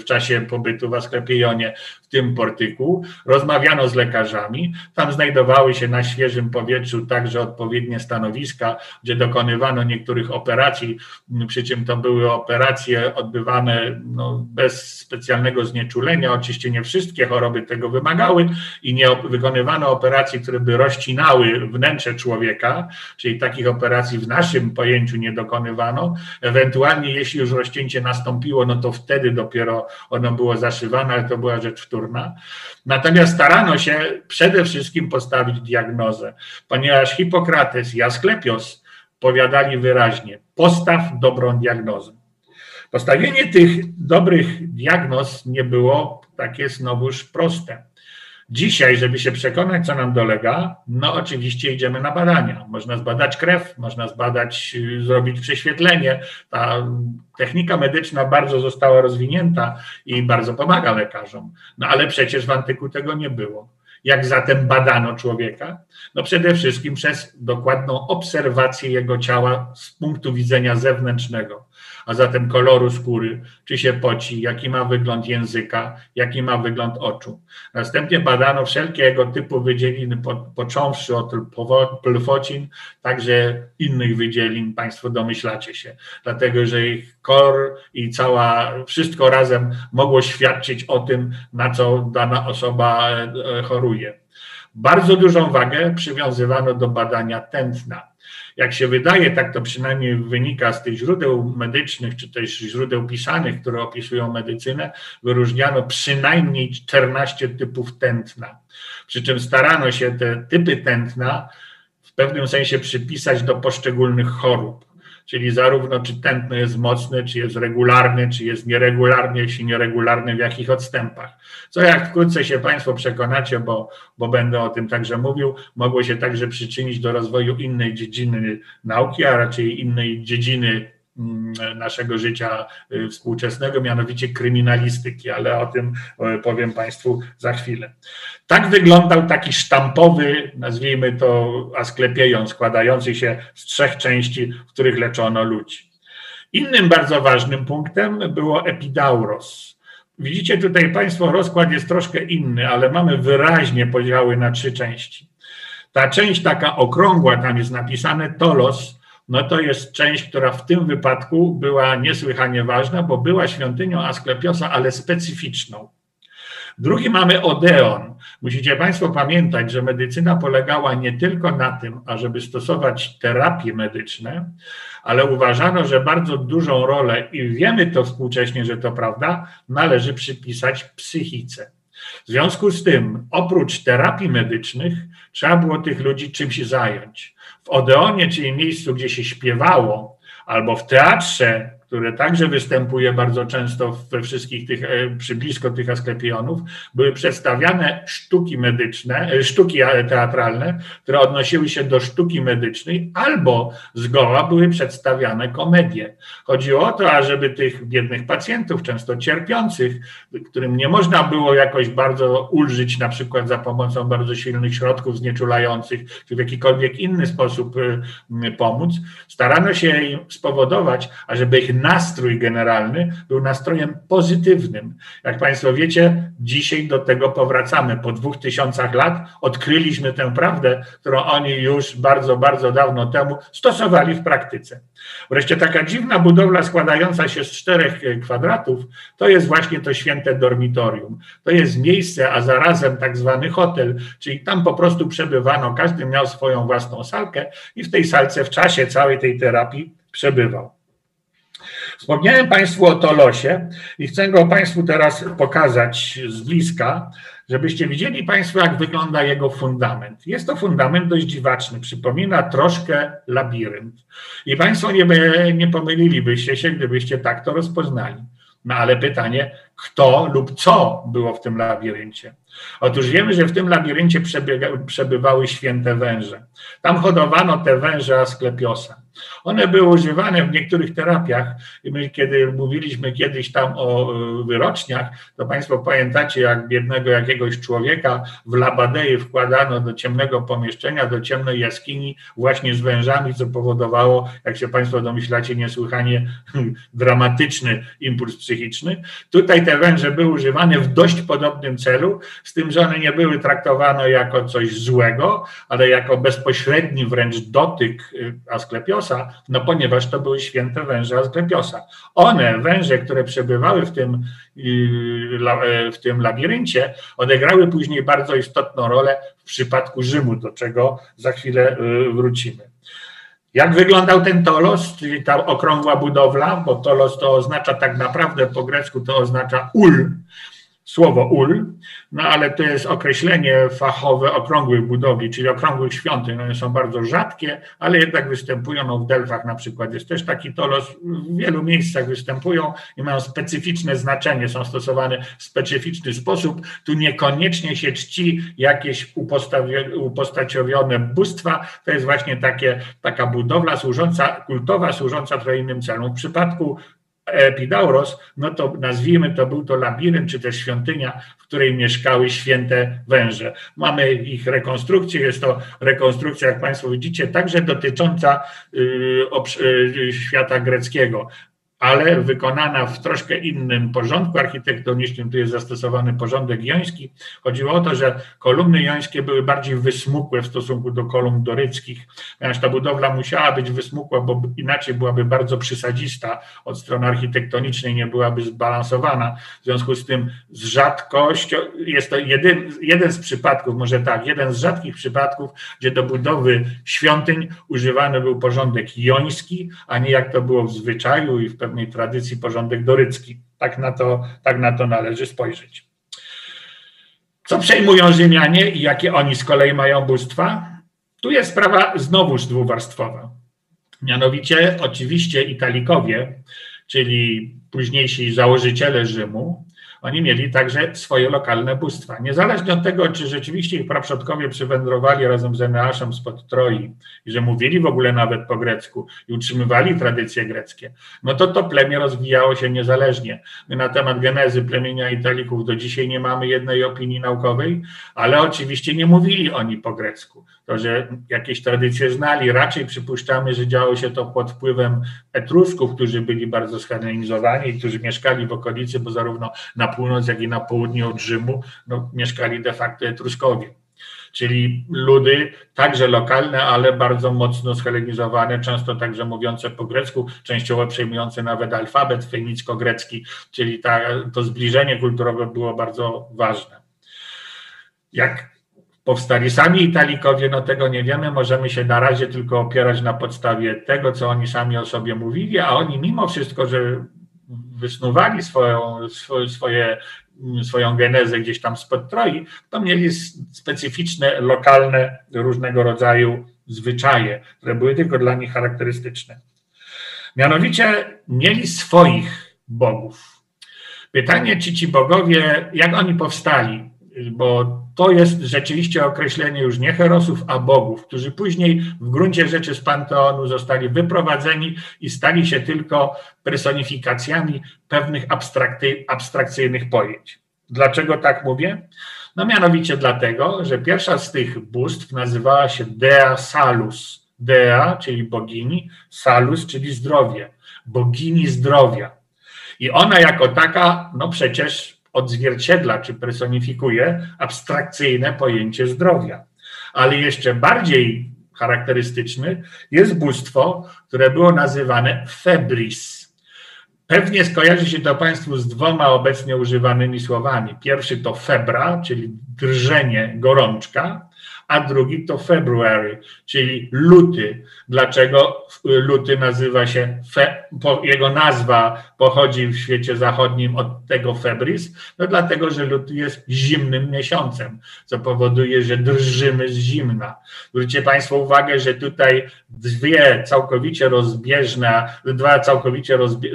w czasie pobytu w Asklepionie w tym portyku, rozmawiano z lekarzami, tam znajdowały się na świeżym powietrzu także odpowiednie stanowiska, gdzie dokonywano niektórych operacji, przy czym to były operacje odbywane no, bez specjalnego znieczulenia, oczywiście nie wszystkie choroby tego wymagają, wymagały i nie wykonywano operacji, które by rozcinały wnętrze człowieka, czyli takich operacji w naszym pojęciu nie dokonywano. Ewentualnie, jeśli już rozcięcie nastąpiło, no to wtedy dopiero ono było zaszywane, ale to była rzecz wtórna. Natomiast starano się przede wszystkim postawić diagnozę, ponieważ Hipokrates i Asklepios powiadali wyraźnie: postaw dobrą diagnozę. Postawienie tych dobrych diagnoz nie było takie znowuż proste. Dzisiaj, żeby się przekonać, co nam dolega, no oczywiście idziemy na badania. Można zbadać krew, można zbadać, y, zrobić prześwietlenie. Ta technika medyczna bardzo została rozwinięta i bardzo pomaga lekarzom. No ale przecież w antyku tego nie było. Jak zatem badano człowieka? No przede wszystkim przez dokładną obserwację jego ciała z punktu widzenia zewnętrznego a zatem koloru skóry, czy się poci, jaki ma wygląd języka, jaki ma wygląd oczu. Następnie badano wszelkie jego typu wydzieliny, począwszy od plfocin, także innych wydzielin, Państwo domyślacie się, dlatego że ich kor i cała, wszystko razem mogło świadczyć o tym, na co dana osoba e, choruje. Bardzo dużą wagę przywiązywano do badania tętna jak się wydaje, tak to przynajmniej wynika z tych źródeł medycznych, czy też źródeł pisanych, które opisują medycynę, wyróżniano przynajmniej 14 typów tętna. Przy czym starano się te typy tętna w pewnym sensie przypisać do poszczególnych chorób czyli zarówno czy tętno jest mocny, czy jest regularny, czy jest nieregularny, jeśli nieregularny, w jakich odstępach. Co jak wkrótce się Państwo przekonacie, bo, bo będę o tym także mówił, mogło się także przyczynić do rozwoju innej dziedziny nauki, a raczej innej dziedziny naszego życia y, współczesnego, mianowicie kryminalistyki, ale o tym powiem Państwu za chwilę. Tak wyglądał taki sztampowy, nazwijmy to Asklepiejon, składający się z trzech części, w których leczono ludzi. Innym bardzo ważnym punktem było epidauros. Widzicie tutaj Państwo, rozkład jest troszkę inny, ale mamy wyraźnie podziały na trzy części. Ta część taka okrągła, tam jest napisane tolos, no to jest część, która w tym wypadku była niesłychanie ważna, bo była świątynią Asklepiosa, ale specyficzną. Drugi mamy Odeon. Musicie Państwo pamiętać, że medycyna polegała nie tylko na tym, ażeby stosować terapie medyczne, ale uważano, że bardzo dużą rolę, i wiemy to współcześnie, że to prawda, należy przypisać psychice. W związku z tym, oprócz terapii medycznych, trzeba było tych ludzi czymś zająć. W Odeonie, czyli miejscu, gdzie się śpiewało, albo w teatrze, które także występuje bardzo często we wszystkich tych, e, przy blisko tych asklepionów, były przedstawiane sztuki medyczne, e, sztuki teatralne, które odnosiły się do sztuki medycznej, albo zgoła były przedstawiane komedie. Chodziło o to, ażeby tych biednych pacjentów, często cierpiących, którym nie można było jakoś bardzo ulżyć, na przykład za pomocą bardzo silnych środków znieczulających, czy w jakikolwiek inny sposób e, pomóc, starano się im spowodować, ażeby ich nastrój generalny był nastrojem pozytywnym. Jak Państwo wiecie, dzisiaj do tego powracamy. Po dwóch tysiącach lat odkryliśmy tę prawdę, którą oni już bardzo, bardzo dawno temu stosowali w praktyce. Wreszcie taka dziwna budowla składająca się z czterech kwadratów, to jest właśnie to święte dormitorium. To jest miejsce, a zarazem tak zwany hotel, czyli tam po prostu przebywano, każdy miał swoją własną salkę i w tej salce w czasie całej tej terapii przebywał. Wspomniałem Państwu o Tolosie i chcę go Państwu teraz pokazać z bliska, żebyście widzieli Państwo, jak wygląda jego fundament. Jest to fundament dość dziwaczny, przypomina troszkę labirynt. I Państwo nie, nie pomylilibyście się, gdybyście tak to rozpoznali. No ale pytanie, kto lub co było w tym labiryncie? Otóż wiemy, że w tym labiryncie przebywały święte węże. Tam hodowano te węże Asklepiosa. One były używane w niektórych terapiach. My, kiedy mówiliśmy kiedyś tam o e, wyroczniach, to Państwo pamiętacie, jak biednego jakiegoś człowieka w Labadei wkładano do ciemnego pomieszczenia, do ciemnej jaskini, właśnie z wężami, co powodowało, jak się Państwo domyślacie, niesłychanie *laughs* dramatyczny impuls psychiczny. Tutaj te węże były używane w dość podobnym celu, z tym, że one nie były traktowane jako coś złego, ale jako bezpośredni wręcz dotyk y, Asklepiosa, no ponieważ to były święte węże Asklepiosa. One, węże, które przebywały w tym, y, y, w tym labiryncie, odegrały później bardzo istotną rolę w przypadku Rzymu, do czego za chwilę wrócimy. Jak wyglądał ten tolos, czyli ta okrągła budowla, bo tolos to oznacza tak naprawdę po grecku to oznacza ul, słowo ul, no ale to jest określenie fachowe okrągłych budowli, czyli okrągłych świątyń. One są bardzo rzadkie, ale jednak występują. No w Delfach na przykład jest też taki tolos, w wielu miejscach występują i mają specyficzne znaczenie, są stosowane w specyficzny sposób. Tu niekoniecznie się czci jakieś upostaciowione bóstwa, to jest właśnie takie, taka budowla służąca, kultowa, służąca trochę innym celom. W przypadku Epidauros, no to nazwijmy to, był to labirynt, czy też świątynia, w której mieszkały święte węże. Mamy ich rekonstrukcję, jest to rekonstrukcja, jak Państwo widzicie, także dotycząca y, y, świata greckiego ale wykonana w troszkę innym porządku architektonicznym. Tu jest zastosowany porządek joński. Chodziło o to, że kolumny jońskie były bardziej wysmukłe w stosunku do kolumn doryckich, ponieważ ta budowla musiała być wysmukła, bo inaczej byłaby bardzo przysadzista od strony architektonicznej, nie byłaby zbalansowana. W związku z tym z rzadkością, jest to jeden, jeden z przypadków, może tak, jeden z rzadkich przypadków, gdzie do budowy świątyń używany był porządek joński, a nie jak to było w zwyczaju i w pewnym pewnej tradycji porządek dorycki. Tak na to, tak na to należy spojrzeć. Co przejmują Rzymianie i jakie oni z kolei mają bóstwa? Tu jest sprawa znowuż dwuwarstwowa. Mianowicie, oczywiście, Italikowie, czyli późniejsi założyciele Rzymu, oni mieli także swoje lokalne bóstwa. Niezależnie od tego, czy rzeczywiście ich praprzodkowie przywędrowali razem z Eneaszem spod Troi i że mówili w ogóle nawet po grecku i utrzymywali tradycje greckie, no to to plemię rozwijało się niezależnie. My na temat genezy plemienia Italików do dzisiaj nie mamy jednej opinii naukowej, ale oczywiście nie mówili oni po grecku. To, że jakieś tradycje znali, raczej przypuszczamy, że działo się to pod wpływem Etrusków, którzy byli bardzo zhellenizowani i którzy mieszkali w okolicy, bo zarówno na północ, jak i na południe od Rzymu no, mieszkali de facto Etruskowie. Czyli ludy także lokalne, ale bardzo mocno schelenizowane, często także mówiące po grecku, częściowo przejmujące nawet alfabet fenicko-grecki, czyli ta, to zbliżenie kulturowe było bardzo ważne. Jak powstali sami Italikowie, no tego nie wiemy, możemy się na razie tylko opierać na podstawie tego, co oni sami o sobie mówili, a oni mimo wszystko, że wysnuwali swoją, swoje, swoją genezę gdzieś tam spod Troi, to mieli specyficzne, lokalne, różnego rodzaju zwyczaje, które były tylko dla nich charakterystyczne. Mianowicie mieli swoich bogów. Pytanie, czy ci bogowie, jak oni powstali? Bo to jest rzeczywiście określenie już nie herosów, a bogów, którzy później w gruncie rzeczy z panteonu zostali wyprowadzeni i stali się tylko personifikacjami pewnych abstrakcyjnych pojęć. Dlaczego tak mówię? No mianowicie dlatego, że pierwsza z tych bóstw nazywała się Dea Salus. Dea, czyli bogini, Salus, czyli zdrowie, bogini zdrowia. I ona jako taka, no przecież odzwierciedla czy personifikuje abstrakcyjne pojęcie zdrowia. Ale jeszcze bardziej charakterystyczny jest bóstwo, które było nazywane febris. Pewnie skojarzy się to Państwu z dwoma obecnie używanymi słowami. Pierwszy to febra, czyli drżenie, gorączka, a drugi to February, czyli luty. Dlaczego luty nazywa się, fe, jego nazwa pochodzi w świecie zachodnim od tego febris? No dlatego, że luty jest zimnym miesiącem, co powoduje, że drżymy z zimna. Zwróćcie Państwo uwagę, że tutaj dwie całkowicie rozbieżne, dwa całkowicie, rozbie,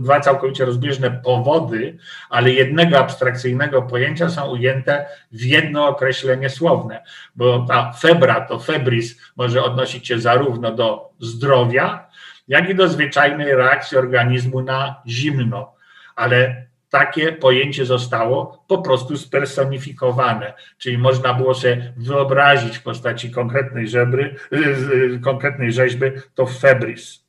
dwa całkowicie rozbieżne powody, ale jednego abstrakcyjnego pojęcia są ujęte w jedno określenie słowne, bo ta febra to febris może odnosić się zarówno do zdrowia, jak i do zwyczajnej reakcji organizmu na zimno. Ale takie pojęcie zostało po prostu spersonifikowane, czyli można było sobie wyobrazić w postaci konkretnej, żebry, konkretnej rzeźby to febris.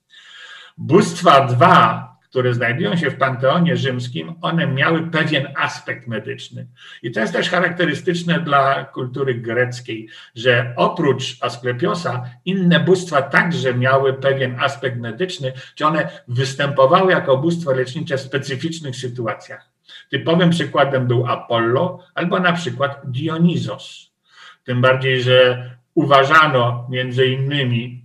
Bóstwa dwa które znajdują się w panteonie rzymskim, one miały pewien aspekt medyczny. I to jest też charakterystyczne dla kultury greckiej, że oprócz Asklepiosa inne bóstwa także miały pewien aspekt medyczny, czy one występowały jako bóstwa lecznicze w specyficznych sytuacjach. Typowym przykładem był Apollo albo na przykład Dionizos. Tym bardziej, że uważano między innymi,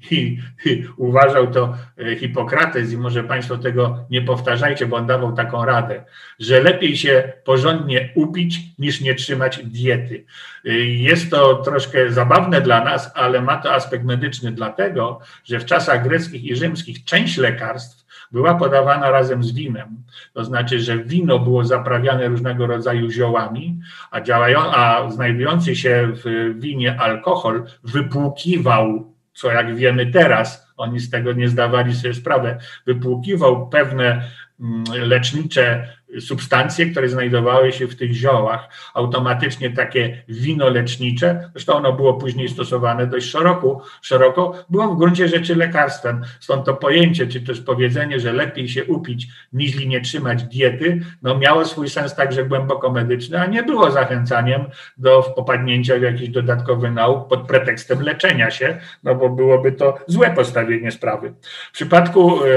uważał to e, Hipokrates i może Państwo tego nie powtarzajcie, bo on dawał taką radę, że lepiej się porządnie upić niż nie trzymać diety. E, jest to troszkę zabawne dla nas, ale ma to aspekt medyczny dlatego, że w czasach greckich i rzymskich część lekarstw była podawana razem z winem. To znaczy, że wino było zaprawiane różnego rodzaju ziołami, a, działają, a znajdujący się w winie alkohol wypłukiwał, co jak wiemy teraz, oni z tego nie zdawali sobie sprawy, wypłukiwał pewne mm, lecznicze substancje, które znajdowały się w tych ziołach, automatycznie takie wino lecznicze, zresztą ono było później stosowane dość szeroko, szeroko było w gruncie rzeczy lekarstwem. Stąd to pojęcie, czy też powiedzenie, że lepiej się upić, niż nie trzymać diety, no miało swój sens także głęboko medyczny, a nie było zachęcaniem do popadnięcia w jakiś dodatkowy nauk pod pretekstem leczenia się, no bo byłoby to złe postawienie sprawy. W przypadku e,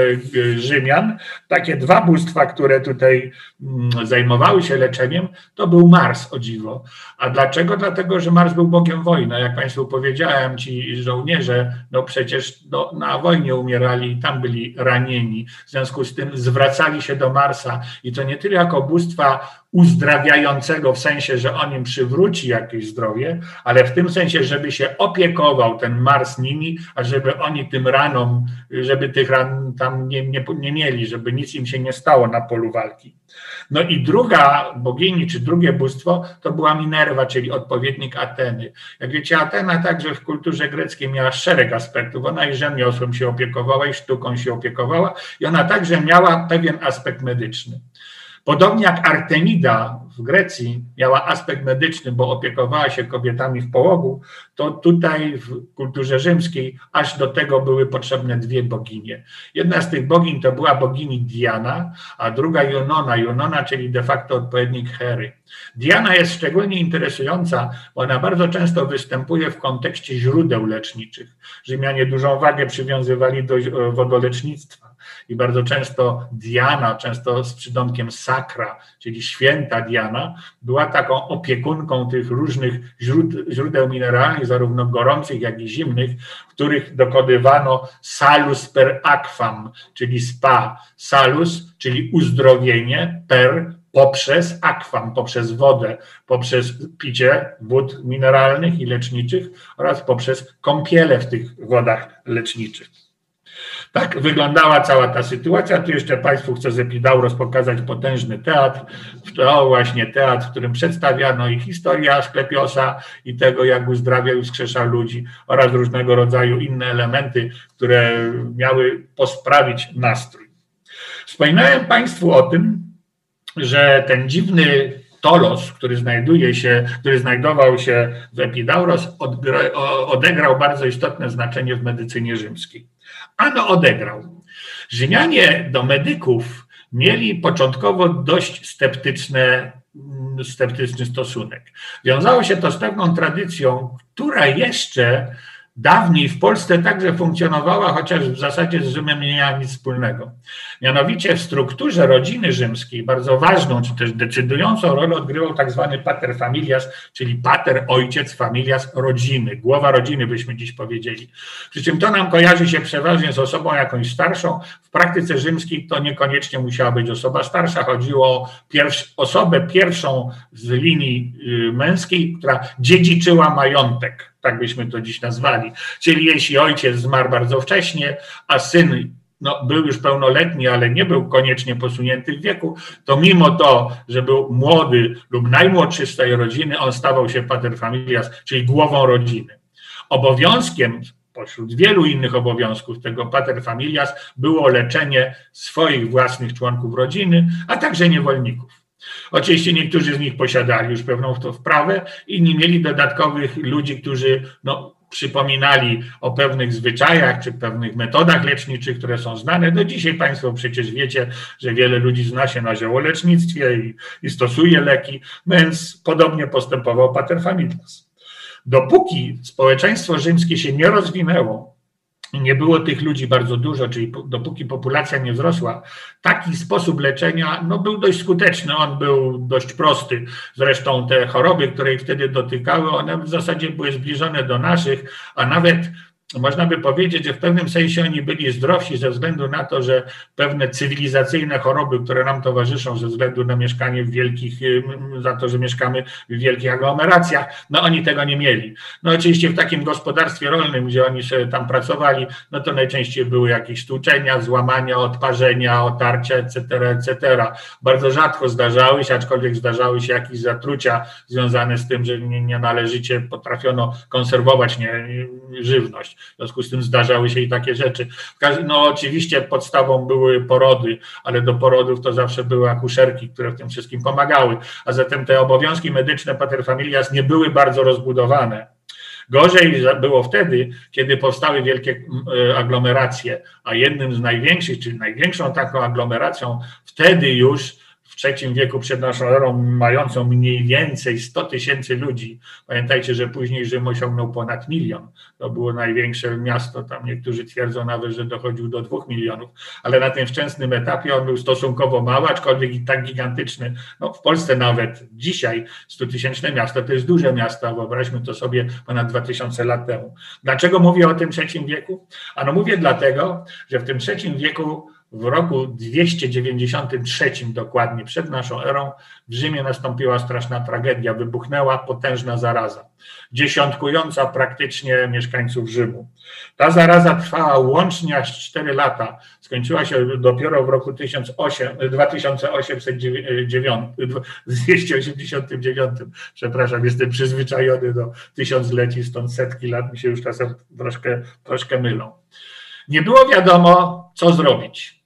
Rzymian takie dwa bóstwa, które tutaj zajmowały się leczeniem, to był Mars, o dziwo. A dlaczego? Dlatego, że Mars był bogiem wojny. Jak Państwu powiedziałem, ci żołnierze, no przecież no, na wojnie umierali i tam byli ranieni. W związku z tym zwracali się do Marsa i to nie tyle jako bóstwa uzdrawiającego w sensie, że on im przywróci jakieś zdrowie, ale w tym sensie, żeby się opiekował ten Mars nimi, a żeby oni tym ranom, żeby tych ran tam nie, nie, nie mieli, żeby nic im się nie stało na polu walki. No i druga bogini, czy drugie bóstwo, to była Minerva, czyli odpowiednik Ateny. Jak wiecie, Atena także w kulturze greckiej miała szereg aspektów. Ona i rzemiosłem się opiekowała, i sztuką się opiekowała, i ona także miała pewien aspekt medyczny. Podobnie jak Artemida w Grecji miała aspekt medyczny, bo opiekowała się kobietami w połogu, to tutaj w kulturze rzymskiej aż do tego były potrzebne dwie boginie. Jedna z tych bogiń to była bogini Diana, a druga Junona. Junona, czyli de facto odpowiednik Hery. Diana jest szczególnie interesująca, bo ona bardzo często występuje w kontekście źródeł leczniczych. Rzymianie dużą wagę przywiązywali do wodolecznictwa i bardzo często Diana, często z przydomkiem Sakra, czyli święta Diana, była taką opiekunką tych różnych źródeł mineralnych, zarówno gorących, jak i zimnych, w których dokonywano salus per aquam, czyli spa. Salus, czyli uzdrowienie, per poprzez akwam, poprzez wodę, poprzez picie wód mineralnych i leczniczych oraz poprzez kąpiele w tych wodach leczniczych. Tak wyglądała cała ta sytuacja. Tu jeszcze Państwu chcę z Epidauros pokazać potężny teatr. To właśnie teatr, w którym przedstawiano i historię Asklepiosa i tego, jak uzdrawiał i wskrzeszał ludzi oraz różnego rodzaju inne elementy, które miały posprawić nastrój. Wspominałem Państwu o tym, że ten dziwny Tolos, który znajduje się, który znajdował się w Epidauros, odegrał bardzo istotne znaczenie w medycynie rzymskiej. Ano odegrał. Rzymianie do medyków mieli początkowo dość sceptyczne, sceptyczny stosunek. Wiązało się to z pewną tradycją, która jeszcze dawniej w Polsce także funkcjonowała, chociaż w zasadzie z Rzymem nie miała nic wspólnego. Mianowicie w strukturze rodziny rzymskiej bardzo ważną, czy też decydującą rolę odgrywał tak zwany pater familias, czyli pater, ojciec, familias rodziny, głowa rodziny byśmy dziś powiedzieli. Przy czym to nam kojarzy się przeważnie z osobą jakąś starszą. W praktyce rzymskiej to niekoniecznie musiała być osoba starsza, chodziło o pierwsz, osobę pierwszą z linii y, męskiej, która dziedziczyła majątek tak byśmy to dziś nazwali. Czyli jeśli ojciec zmarł bardzo wcześnie, a syn no, był już pełnoletni, ale nie był koniecznie posunięty w wieku, to mimo to, że był młody lub najmłodszy z tej rodziny, on stawał się pater familias, czyli głową rodziny. Obowiązkiem pośród wielu innych obowiązków tego pater familias było leczenie swoich własnych członków rodziny, a także niewolników. Oczywiście niektórzy z nich posiadali już pewną w to wprawę, inni mieli dodatkowych ludzi, którzy no, przypominali o pewnych zwyczajach czy pewnych metodach leczniczych, które są znane. Do dzisiaj Państwo przecież wiecie, że wiele ludzi zna się na ziołolecznictwie i, i stosuje leki, więc podobnie postępował pater familias. Dopóki społeczeństwo rzymskie się nie rozwinęło, nie było tych ludzi bardzo dużo, czyli dopóki populacja nie wzrosła, taki sposób leczenia no, był dość skuteczny, on był dość prosty. Zresztą te choroby, które ich wtedy dotykały, one w zasadzie były zbliżone do naszych, a nawet można by powiedzieć, że w pewnym sensie oni byli zdrowsi ze względu na to, że pewne cywilizacyjne choroby, które nam towarzyszą ze względu na mieszkanie w wielkich, y, za to, że mieszkamy w wielkich aglomeracjach, no oni tego nie mieli. No oczywiście w takim gospodarstwie rolnym, gdzie oni sobie tam pracowali, no to najczęściej były jakieś stłuczenia, złamania, odparzenia, otarcia, etc., etc. Bardzo rzadko zdarzały się, aczkolwiek zdarzały się jakieś zatrucia związane z tym, że nie, nie należycie potrafiono konserwować nie, żywność. W związku z tym zdarzały się i takie rzeczy. No oczywiście podstawą były porody, ale do porodów to zawsze były akuszerki, które w tym wszystkim pomagały. A zatem te obowiązki medyczne paterfamilias nie były bardzo rozbudowane. Gorzej było wtedy, kiedy powstały wielkie e, aglomeracje, a jednym z największych, czyli największą taką aglomeracją wtedy już trzecim wieku przed naszą erą, mającą mniej więcej 100 tysięcy ludzi. Pamiętajcie, że później Rzym osiągnął ponad milion. To było największe miasto, tam niektórzy twierdzą nawet, że dochodził do dwóch milionów, ale na tym wczesnym etapie on był stosunkowo mały, aczkolwiek i tak gigantyczny. No, w Polsce nawet dzisiaj 100 tysięczne miasto to jest duże miasto, wyobraźmy to sobie ponad 2000 lat temu. Dlaczego mówię o tym trzecim wieku? Ano mówię dlatego, że w tym trzecim wieku w roku 293 dokładnie przed naszą erą w Rzymie nastąpiła straszna tragedia, wybuchnęła potężna zaraza, dziesiątkująca praktycznie mieszkańców Rzymu. Ta zaraza trwała łącznie aż 4 lata, skończyła się dopiero w roku 2809, 289, przepraszam, jestem przyzwyczajony do tysiącleci, stąd setki lat mi się już czasem troszkę, troszkę mylą. Nie było wiadomo, co zrobić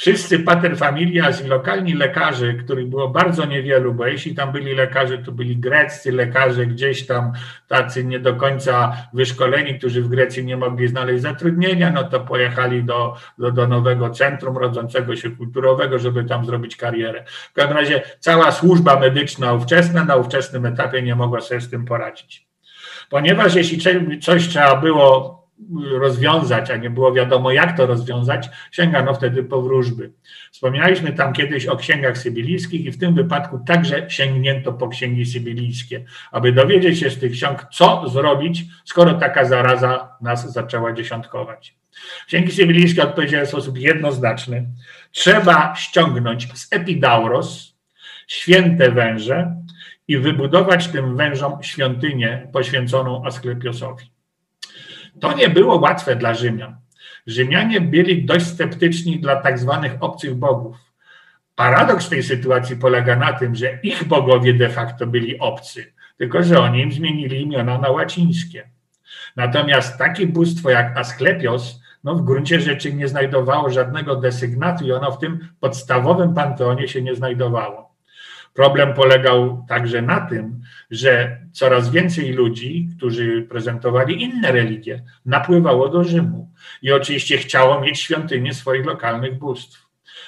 wszyscy pater familias i lokalni lekarze, których było bardzo niewielu, bo jeśli tam byli lekarze, to byli greccy lekarze, gdzieś tam tacy nie do końca wyszkoleni, którzy w Grecji nie mogli znaleźć zatrudnienia, no to pojechali do, do, do nowego centrum rodzącego się kulturowego, żeby tam zrobić karierę. W każdym razie cała służba medyczna ówczesna na ówczesnym etapie nie mogła sobie z tym poradzić. Ponieważ jeśli coś trzeba było rozwiązać, a nie było wiadomo, jak to rozwiązać, sięgano wtedy po wróżby. Wspomnieliśmy tam kiedyś o księgach sybilijskich i w tym wypadku także sięgnięto po księgi sybilijskie, aby dowiedzieć się z tych ksiąg, co zrobić, skoro taka zaraza nas zaczęła dziesiątkować. Księgi sybilijskie odpowiedziały w sposób jednoznaczny. Trzeba ściągnąć z Epidauros święte węże i wybudować tym wężom świątynię poświęconą Asklepiosowi. To nie było łatwe dla Rzymian. Rzymianie byli dość sceptyczni dla tak zwanych obcych bogów. Paradoks tej sytuacji polega na tym, że ich bogowie de facto byli obcy, tylko że oni im zmienili imiona na łacińskie. Natomiast takie bóstwo jak Asklepios no w gruncie rzeczy nie znajdowało żadnego desygnatu i ono w tym podstawowym panteonie się nie znajdowało. Problem polegał także na tym, że coraz więcej ludzi, którzy prezentowali inne religie, napływało do Rzymu i oczywiście chciało mieć świątynię swoich lokalnych bóstw.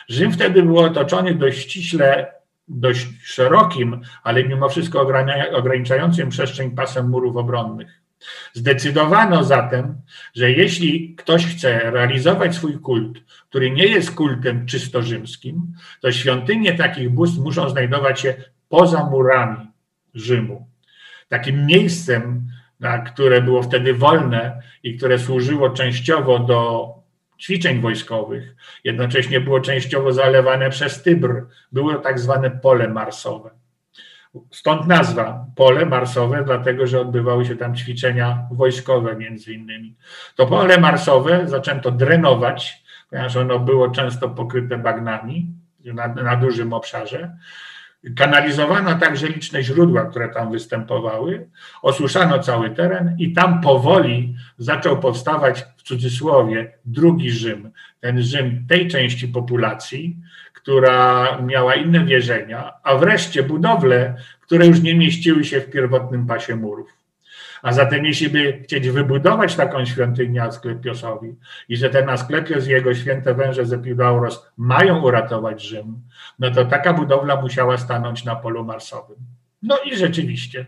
Rzym wtedy był otoczony dość ściśle, dość szerokim, ale mimo wszystko ograniczającym przestrzeń pasem murów obronnych. Zdecydowano zatem, że jeśli ktoś chce realizować swój kult, który nie jest kultem czysto rzymskim, to świątynie takich bóstw muszą znajdować się poza murami Rzymu. Takim miejscem, które było wtedy wolne i które służyło częściowo do ćwiczeń wojskowych, jednocześnie było częściowo zalewane przez Tybr, było tak zwane pole marsowe. Stąd nazwa pole marsowe, dlatego że odbywały się tam ćwiczenia wojskowe między innymi. To pole marsowe zaczęto drenować, ponieważ ono było często pokryte bagnami na, na dużym obszarze. Kanalizowano także liczne źródła, które tam występowały, osuszano cały teren i tam powoli zaczął powstawać w cudzysłowie drugi Rzym, ten Rzym tej części populacji, która miała inne wierzenia, a wreszcie budowle, które już nie mieściły się w pierwotnym pasie murów. A zatem, jeśli by chcieć wybudować taką świątynię Asklepiosowi i że ten Asklepios i jego święte węże z Epidauros mają uratować Rzym, no to taka budowla musiała stanąć na polu marsowym. No i rzeczywiście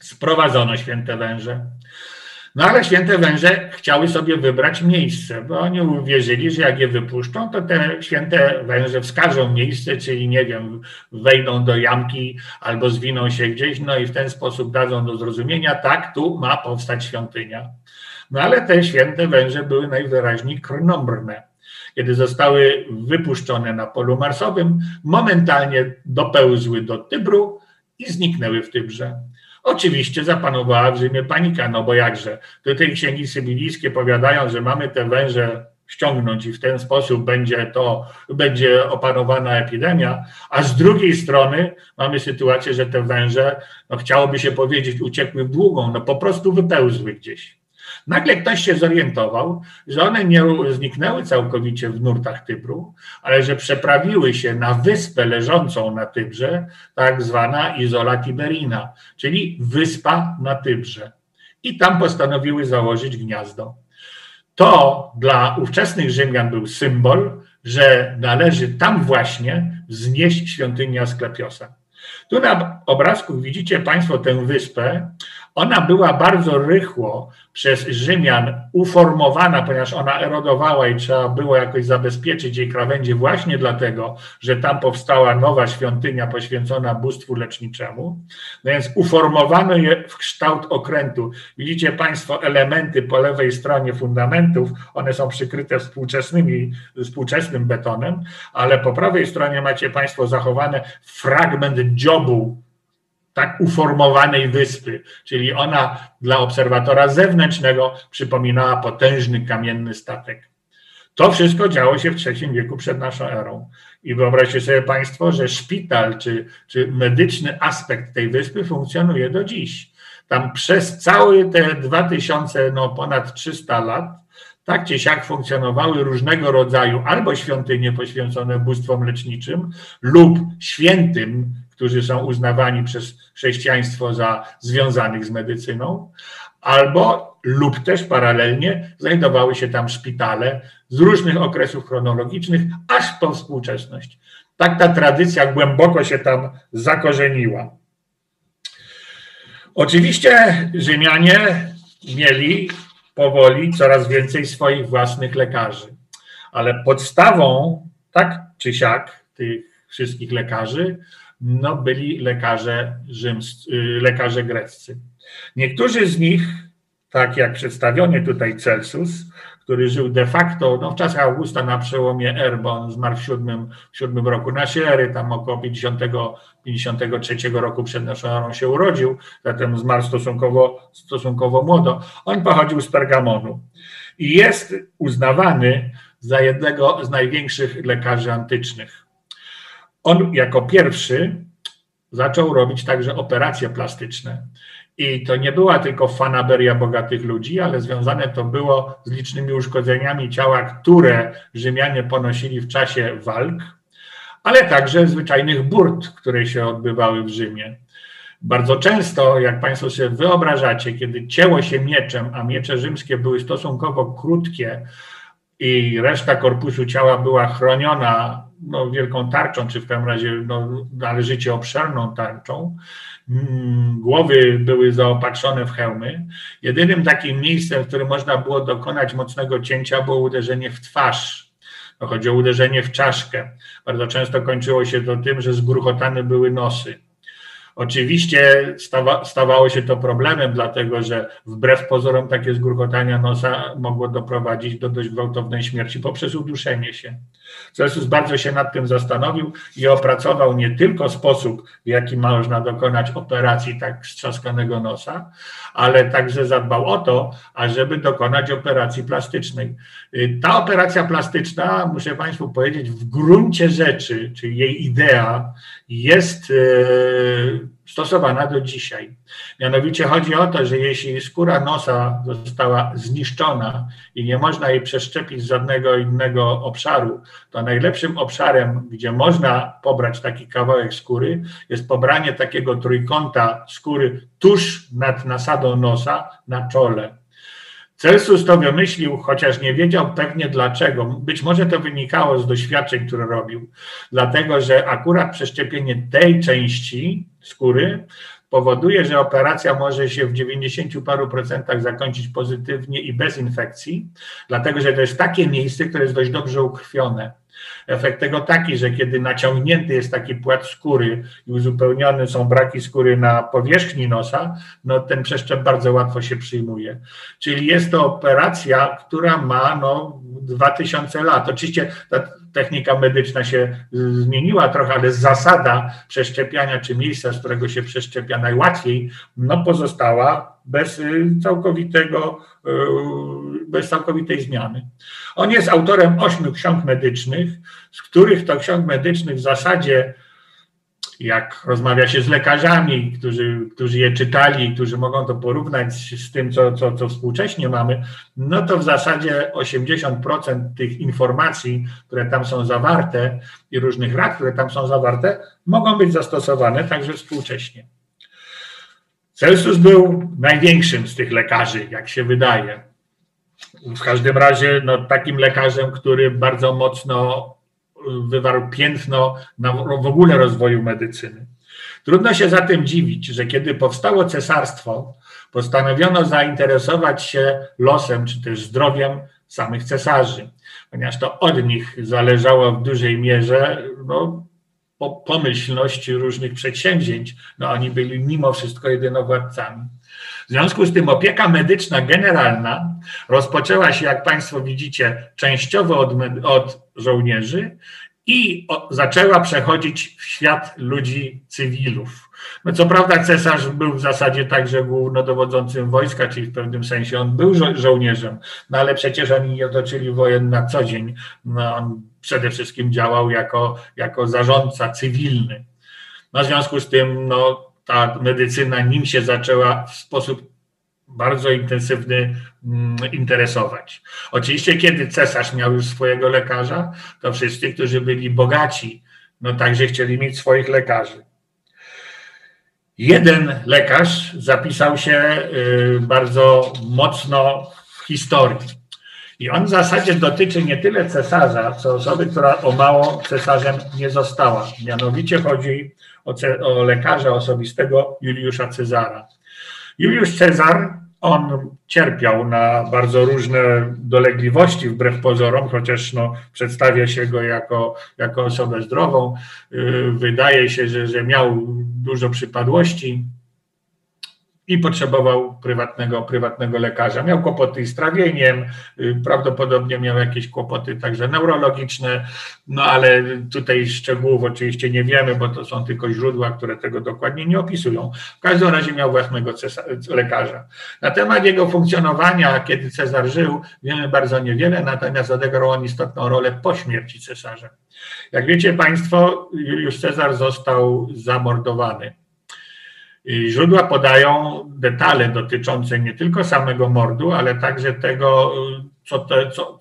sprowadzono święte węże. No ale święte węże chciały sobie wybrać miejsce, bo oni uwierzyli, że jak je wypuszczą, to te święte węże wskażą miejsce, czyli nie wiem, wejdą do jamki albo zwiną się gdzieś, no i w ten sposób dadzą do zrozumienia, tak, tu ma powstać świątynia. No ale te święte węże były najwyraźniej krnąbrne. Kiedy zostały wypuszczone na polu marsowym, momentalnie dopełzły do Tybru i zniknęły w Tybrze. Oczywiście zapanowała w Rzymie panika, no bo jakże. Tutaj księgi sybilijskie powiadają, że mamy te węże ściągnąć i w ten sposób będzie to, będzie opanowana epidemia, a z drugiej strony mamy sytuację, że te węże, no chciałoby się powiedzieć, uciekły w długą, no po prostu wypełzły gdzieś. Nagle ktoś się zorientował, że one nie zniknęły całkowicie w nurtach Tybru, ale że przeprawiły się na wyspę leżącą na Tybrze, tak zwana Izola Tiberina, czyli wyspa na Tybrze. I tam postanowiły założyć gniazdo. To dla ówczesnych Rzymian był symbol, że należy tam właśnie wznieść świątynię Asklepiosa. Tu na obrazku widzicie Państwo tę wyspę. Ona była bardzo rychło przez Rzymian uformowana, ponieważ ona erodowała i trzeba było jakoś zabezpieczyć jej krawędzie właśnie dlatego, że tam powstała nowa świątynia poświęcona bóstwu leczniczemu. No więc uformowano je w kształt okrętu. Widzicie Państwo elementy po lewej stronie fundamentów, one są przykryte współczesnymi, współczesnym betonem, ale po prawej stronie macie Państwo zachowane fragment dziobu tak uformowanej wyspy, czyli ona dla obserwatora zewnętrznego przypominała potężny kamienny statek. To wszystko działo się w III wieku przed naszą erą. I wyobraźcie sobie Państwo, że szpital czy, czy medyczny aspekt tej wyspy funkcjonuje do dziś. Tam przez całe te 2000, no ponad 300 lat, tak czy siak funkcjonowały różnego rodzaju albo świątynie poświęcone bóstwom leczniczym lub świętym którzy są uznawani przez chrześcijaństwo za związanych z medycyną, albo lub też paralelnie znajdowały się tam szpitale z różnych okresów chronologicznych, aż po współczesność. Tak ta tradycja głęboko się tam zakorzeniła. Oczywiście Rzymianie mieli powoli coraz więcej swoich własnych lekarzy, ale podstawą, tak czy siak, tych wszystkich lekarzy no, byli lekarze, rzymscy, y, lekarze greccy. Niektórzy z nich, tak jak przedstawiony tutaj Celsus, który żył de facto no, w czasach Augusta na przełomie R, bo on zmarł w siódmym, w siódmym roku naszej ery, tam około 50, 53 roku przed naszą erą się urodził, zatem zmarł stosunkowo, stosunkowo młodo. On pochodził z Pergamonu i jest uznawany za jednego z największych lekarzy antycznych. On jako pierwszy zaczął robić także operacje plastyczne. I to nie była tylko fanaberia bogatych ludzi, ale związane to było z licznymi uszkodzeniami ciała, które Rzymianie ponosili w czasie walk, ale także zwyczajnych burt, które się odbywały w Rzymie. Bardzo często, jak Państwo sobie wyobrażacie, kiedy cięło się mieczem, a miecze rzymskie były stosunkowo krótkie i reszta korpusu ciała była chroniona no, wielką tarczą, czy w każdym razie no, należycie obszerną tarczą. Mm, głowy były zaopatrzone w hełmy. Jedynym takim miejscem, w którym można było dokonać mocnego cięcia, było uderzenie w twarz. No, chodzi o uderzenie w czaszkę. Bardzo często kończyło się to tym, że zgruchotane były nosy. Oczywiście stawa, stawało się to problemem, dlatego że wbrew pozorom takie zgruchotania nosa mogło doprowadzić do dość gwałtownej śmierci poprzez uduszenie się. Celsus bardzo się nad tym zastanowił i opracował nie tylko sposób, w jaki można dokonać operacji tak strzaskanego nosa, ale także zadbał o to, ażeby dokonać operacji plastycznej. Ta operacja plastyczna, muszę Państwu powiedzieć, w gruncie rzeczy, czyli jej idea jest e, stosowana do dzisiaj. Mianowicie chodzi o to, że jeśli skóra nosa została zniszczona i nie można jej przeszczepić z żadnego innego obszaru, to najlepszym obszarem, gdzie można pobrać taki kawałek skóry, jest pobranie takiego trójkąta skóry tuż nad nasadą nosa na czole. Celsus to wymyślił, chociaż nie wiedział pewnie dlaczego. Być może to wynikało z doświadczeń, które robił, dlatego że akurat przeszczepienie tej części skóry powoduje, że operacja może się w 90 paru procentach zakończyć pozytywnie i bez infekcji, dlatego że to jest takie miejsce, które jest dość dobrze ukrwione. Efekt tego taki, że kiedy naciągnięty jest taki płat skóry i uzupełnione są braki skóry na powierzchni nosa, no ten przeszczep bardzo łatwo się przyjmuje. Czyli jest to operacja, która ma no, 2000 lat. Oczywiście ta technika medyczna się zmieniła trochę, ale zasada przeszczepiania, czy miejsca, z którego się przeszczepia najłatwiej, no pozostała bez y, całkowitego, y, bez całkowitej zmiany. On jest autorem ośmiu ksiąg medycznych, z których to ksiąg medycznych w zasadzie jak rozmawia się z lekarzami, którzy, którzy je czytali, którzy mogą to porównać z tym, co, co, co współcześnie mamy, no to w zasadzie 80% tych informacji, które tam są zawarte i różnych rad, które tam są zawarte, mogą być zastosowane także współcześnie. Celsus był największym z tych lekarzy, jak się wydaje. W każdym razie no, takim lekarzem, który bardzo mocno wywarł piętno na w ogóle rozwoju medycyny. Trudno się zatem dziwić, że kiedy powstało cesarstwo, postanowiono zainteresować się losem czy też zdrowiem samych cesarzy, ponieważ to od nich zależało w dużej mierze no, pomyślność różnych przedsięwzięć. No, oni byli mimo wszystko jedynowładcami. W związku z tym opieka medyczna generalna rozpoczęła się, jak Państwo widzicie, częściowo od, od żołnierzy i zaczęła przechodzić w świat ludzi cywilów. No co prawda cesarz był w zasadzie także głównodowodzącym wojska, czyli w pewnym sensie on był żo żołnierzem, no ale przecież oni nie toczyli wojen na co dzień. No, on przede wszystkim działał jako, jako zarządca cywilny. No, w związku z tym no, ta medycyna nim się zaczęła w sposób bardzo intensywny mm, interesować. Oczywiście, kiedy cesarz miał już swojego lekarza, to wszyscy, którzy byli bogaci, no także chcieli mieć swoich lekarzy. Jeden lekarz zapisał się y, bardzo mocno w historii. I on w zasadzie dotyczy nie tyle cesarza, co osoby, która o mało cesarzem nie została. Mianowicie chodzi o, o lekarza osobistego Juliusza Cezara. Juliusz Cezar, on cierpiał na bardzo różne dolegliwości wbrew pozorom, chociaż no, przedstawia się go jako, jako osobę zdrową. Y, wydaje się, że, że miał dużo przypadłości i potrzebował prywatnego, prywatnego lekarza. Miał kłopoty z trawieniem, y, prawdopodobnie miał jakieś kłopoty także neurologiczne, no ale tutaj szczegółów oczywiście nie wiemy, bo to są tylko źródła, które tego dokładnie nie opisują. W każdym razie miał własnego lekarza. Na temat jego funkcjonowania, kiedy Cezar żył, wiemy bardzo niewiele, natomiast odegrał on istotną rolę po śmierci cesarza. Jak wiecie Państwo, Juliusz Cezar został zamordowany. Źródła podają detale dotyczące nie tylko samego mordu, ale także tego, co to, co,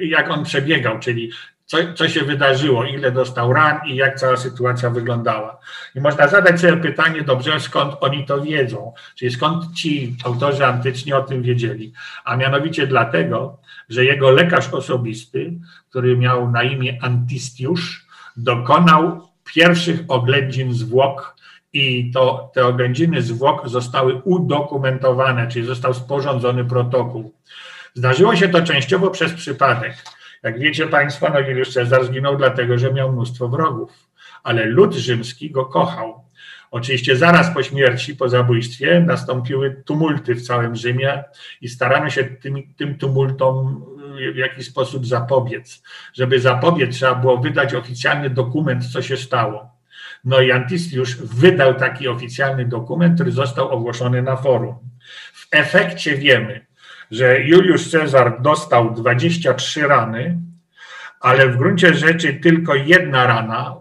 jak on przebiegał, czyli co, co się wydarzyło, ile dostał ran i jak cała sytuacja wyglądała. I można zadać sobie pytanie, dobrze, skąd oni to wiedzą, czyli skąd ci autorzy antyczni o tym wiedzieli. A mianowicie dlatego, że jego lekarz osobisty, który miał na imię Antistiusz, dokonał pierwszych oględzin zwłok i to, te oględziny zwłok zostały udokumentowane, czyli został sporządzony protokół. Zdarzyło się to częściowo przez przypadek. Jak wiecie Państwo, no Juliusz Cezar zginął dlatego, że miał mnóstwo wrogów, ale lud rzymski go kochał. Oczywiście zaraz po śmierci, po zabójstwie nastąpiły tumulty w całym Rzymie i starano się tym, tym tumultom w jakiś sposób zapobiec. Żeby zapobiec, trzeba było wydać oficjalny dokument, co się stało. No i Antistiusz wydał taki oficjalny dokument, który został ogłoszony na forum. W efekcie wiemy, że Juliusz Cezar dostał 23 rany, ale w gruncie rzeczy tylko jedna rana,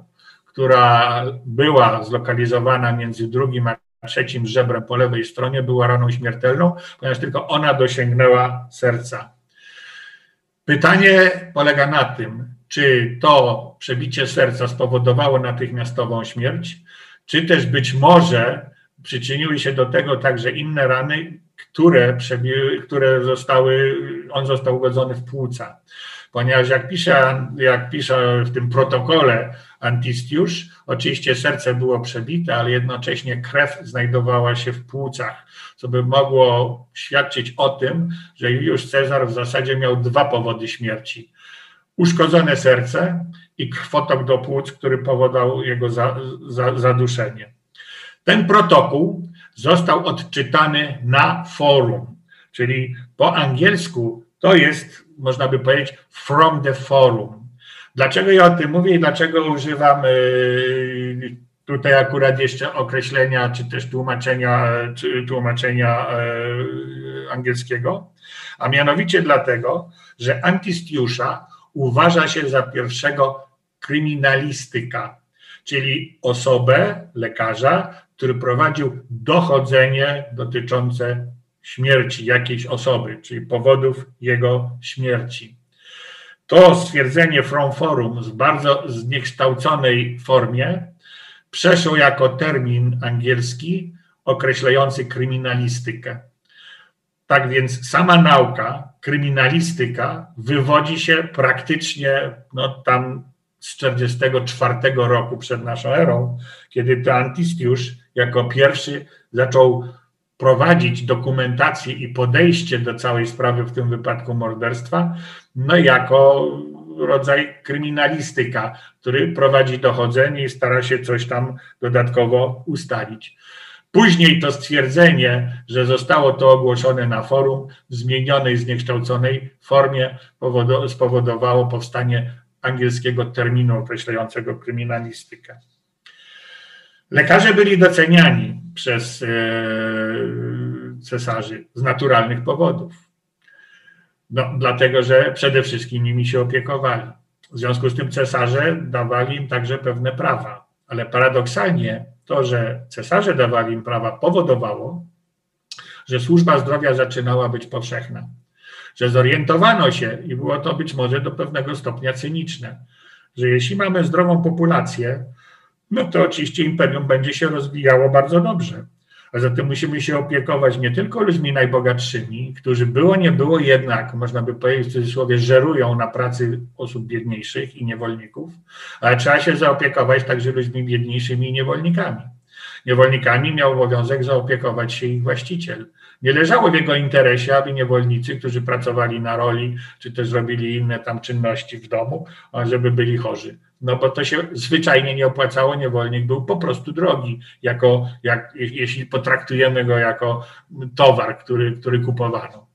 która była zlokalizowana między drugim a trzecim żebrem po lewej stronie, była raną śmiertelną, ponieważ tylko ona dosięgnęła serca. Pytanie polega na tym, czy to przebicie serca spowodowało natychmiastową śmierć, czy też być może przyczyniły się do tego także inne rany, które, przebiły, które zostały, on został ugodzony w płuca. Ponieważ jak pisze, jak pisze w tym protokole Antistiusz, oczywiście serce było przebite, ale jednocześnie krew znajdowała się w płucach, co by mogło świadczyć o tym, że Juliusz Cezar w zasadzie miał dwa powody śmierci. Uszkodzone serce i krwotok do płuc, który powodował jego za, za, zaduszenie. Ten protokół został odczytany na forum, czyli po angielsku to jest, można by powiedzieć, from the forum. Dlaczego ja o tym mówię i dlaczego używam y, tutaj akurat jeszcze określenia, czy też tłumaczenia, czy tłumaczenia y, angielskiego? A mianowicie dlatego, że Antistiusza uważa się za pierwszego kryminalistyka, czyli osobę, lekarza, który prowadził dochodzenie dotyczące śmierci jakiejś osoby, czyli powodów jego śmierci. To stwierdzenie from forum w bardzo zniekształconej formie przeszło jako termin angielski określający kryminalistykę. Tak więc sama nauka, kryminalistyka, wywodzi się praktycznie no, tam z 44 roku przed naszą erą, kiedy to Antistiusz jako pierwszy zaczął prowadzić dokumentację i podejście do całej sprawy, w tym wypadku morderstwa, no jako rodzaj kryminalistyka, który prowadzi dochodzenie i stara się coś tam dodatkowo ustalić. Później to stwierdzenie, że zostało to ogłoszone na forum w zmienionej, zniekształconej formie, spowodowało powstanie angielskiego terminu określającego kryminalistykę. Lekarze byli doceniani przez e, cesarzy z naturalnych powodów. No, dlatego, że przede wszystkim nimi się opiekowali. W związku z tym cesarze dawali im także pewne prawa. Ale paradoksalnie to, że cesarze dawali im prawa, powodowało, że służba zdrowia zaczynała być powszechna. Że zorientowano się, i było to być może do pewnego stopnia cyniczne, że jeśli mamy zdrową populację, no to oczywiście imperium będzie się rozwijało bardzo dobrze. A zatem musimy się opiekować nie tylko ludźmi najbogatszymi, którzy było nie było jednak, można by powiedzieć w cudzysłowie, żerują na pracy osób biedniejszych i niewolników, ale trzeba się zaopiekować także ludźmi biedniejszymi i niewolnikami. Niewolnikami miał obowiązek zaopiekować się ich właściciel. Nie leżało w jego interesie, aby niewolnicy, którzy pracowali na roli, czy też robili inne tam czynności w domu, żeby byli chorzy no bo to się zwyczajnie nie opłacało, niewolnik był po prostu drogi, jako, jak, jeśli potraktujemy go jako towar, który, który kupowano.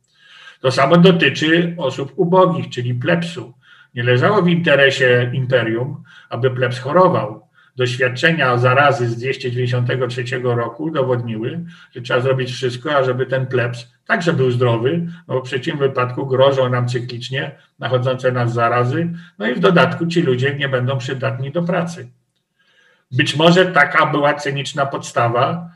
To samo dotyczy osób ubogich, czyli plebsu. Nie leżało w interesie imperium, aby plebs chorował. Doświadczenia zarazy z 293 roku udowodniły, że trzeba zrobić wszystko, ażeby ten plebs także był zdrowy, no bo w przeciwnym wypadku grożą nam cyklicznie nachodzące nas zarazy, no i w dodatku ci ludzie nie będą przydatni do pracy. Być może taka była cyniczna podstawa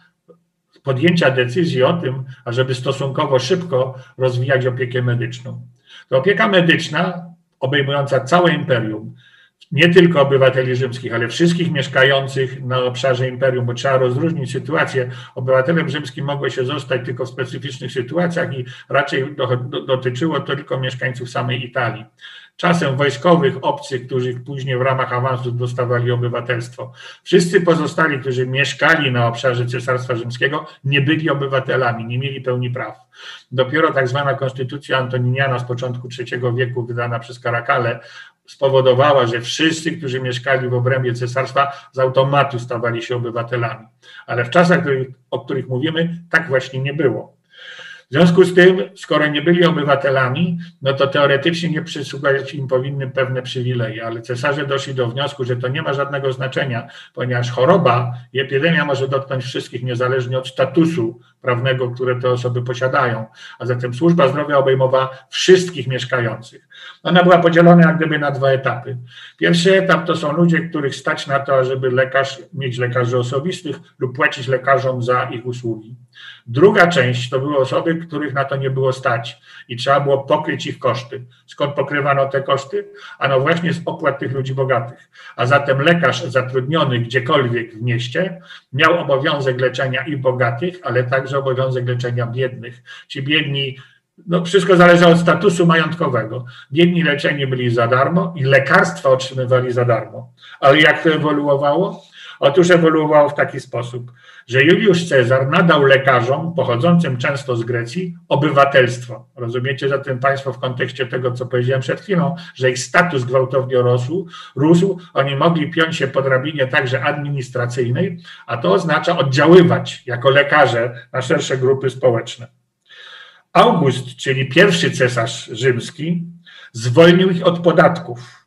podjęcia decyzji o tym, ażeby stosunkowo szybko rozwijać opiekę medyczną. To opieka medyczna obejmująca całe imperium, nie tylko obywateli rzymskich, ale wszystkich mieszkających na obszarze imperium, bo trzeba rozróżnić sytuację. Obywatelem rzymskim mogło się zostać tylko w specyficznych sytuacjach i raczej dotyczyło to tylko mieszkańców samej Italii czasem wojskowych obcych, którzy później w ramach awansu dostawali obywatelstwo. Wszyscy pozostali, którzy mieszkali na obszarze Cesarstwa Rzymskiego, nie byli obywatelami, nie mieli pełni praw. Dopiero tak zwana konstytucja antoniniana z początku III wieku, wydana przez Karakale, spowodowała, że wszyscy, którzy mieszkali w obrębie cesarstwa, z automatu stawali się obywatelami. Ale w czasach, o których mówimy, tak właśnie nie było. W związku z tym, skoro nie byli obywatelami, no to teoretycznie nie przysługiwać im powinny pewne przywileje, ale cesarze doszli do wniosku, że to nie ma żadnego znaczenia, ponieważ choroba i epidemia może dotknąć wszystkich niezależnie od statusu prawnego, które te osoby posiadają. A zatem służba zdrowia obejmowała wszystkich mieszkających. Ona była podzielona jak gdyby na dwa etapy. Pierwszy etap to są ludzie, których stać na to, żeby lekarz, mieć lekarzy osobistych lub płacić lekarzom za ich usługi. Druga część to były osoby, których na to nie było stać i trzeba było pokryć ich koszty. Skąd pokrywano te koszty? Ano właśnie z opłat tych ludzi bogatych. A zatem lekarz zatrudniony gdziekolwiek w mieście miał obowiązek leczenia i bogatych, ale także obowiązek leczenia biednych. Ci biedni no wszystko zależy od statusu majątkowego. Biedni leczeni byli za darmo i lekarstwa otrzymywali za darmo. Ale jak to ewoluowało? Otóż ewoluowało w taki sposób, że Juliusz Cezar nadał lekarzom pochodzącym często z Grecji obywatelstwo. Rozumiecie zatem Państwo w kontekście tego, co powiedziałem przed chwilą, że ich status gwałtownie rósł, rósł oni mogli piąć się po drabinie także administracyjnej, a to oznacza oddziaływać jako lekarze na szersze grupy społeczne. August, czyli pierwszy cesarz rzymski, zwolnił ich od podatków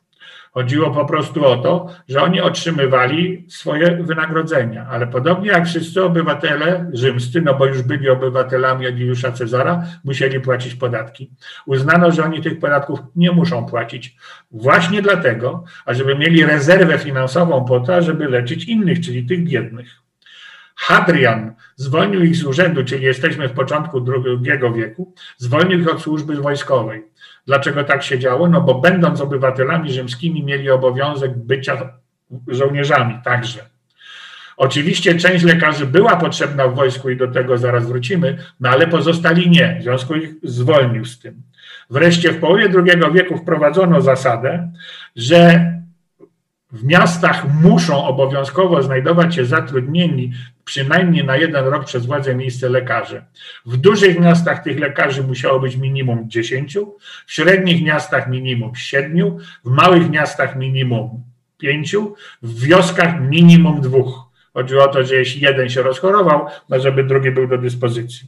Chodziło po prostu o to, że oni otrzymywali swoje wynagrodzenia, ale podobnie jak wszyscy obywatele rzymscy, no bo już byli obywatelami Juliusza Cezara, musieli płacić podatki. Uznano, że oni tych podatków nie muszą płacić właśnie dlatego, ażeby mieli rezerwę finansową po to, żeby leczyć innych, czyli tych biednych. Hadrian zwolnił ich z urzędu, czyli jesteśmy w początku II wieku, zwolnił ich od służby wojskowej. Dlaczego tak się działo? No bo będąc obywatelami rzymskimi mieli obowiązek bycia żołnierzami także. Oczywiście część lekarzy była potrzebna w wojsku i do tego zaraz wrócimy, no ale pozostali nie, w związku ich zwolnił z tym. Wreszcie w połowie II wieku wprowadzono zasadę, że w miastach muszą obowiązkowo znajdować się zatrudnieni przynajmniej na jeden rok przez władze miejsce lekarze. W dużych miastach tych lekarzy musiało być minimum 10, w średnich miastach minimum 7, w małych miastach minimum 5, w wioskach minimum 2. Chodziło o to, że jeśli jeden się rozchorował, no żeby drugi był do dyspozycji.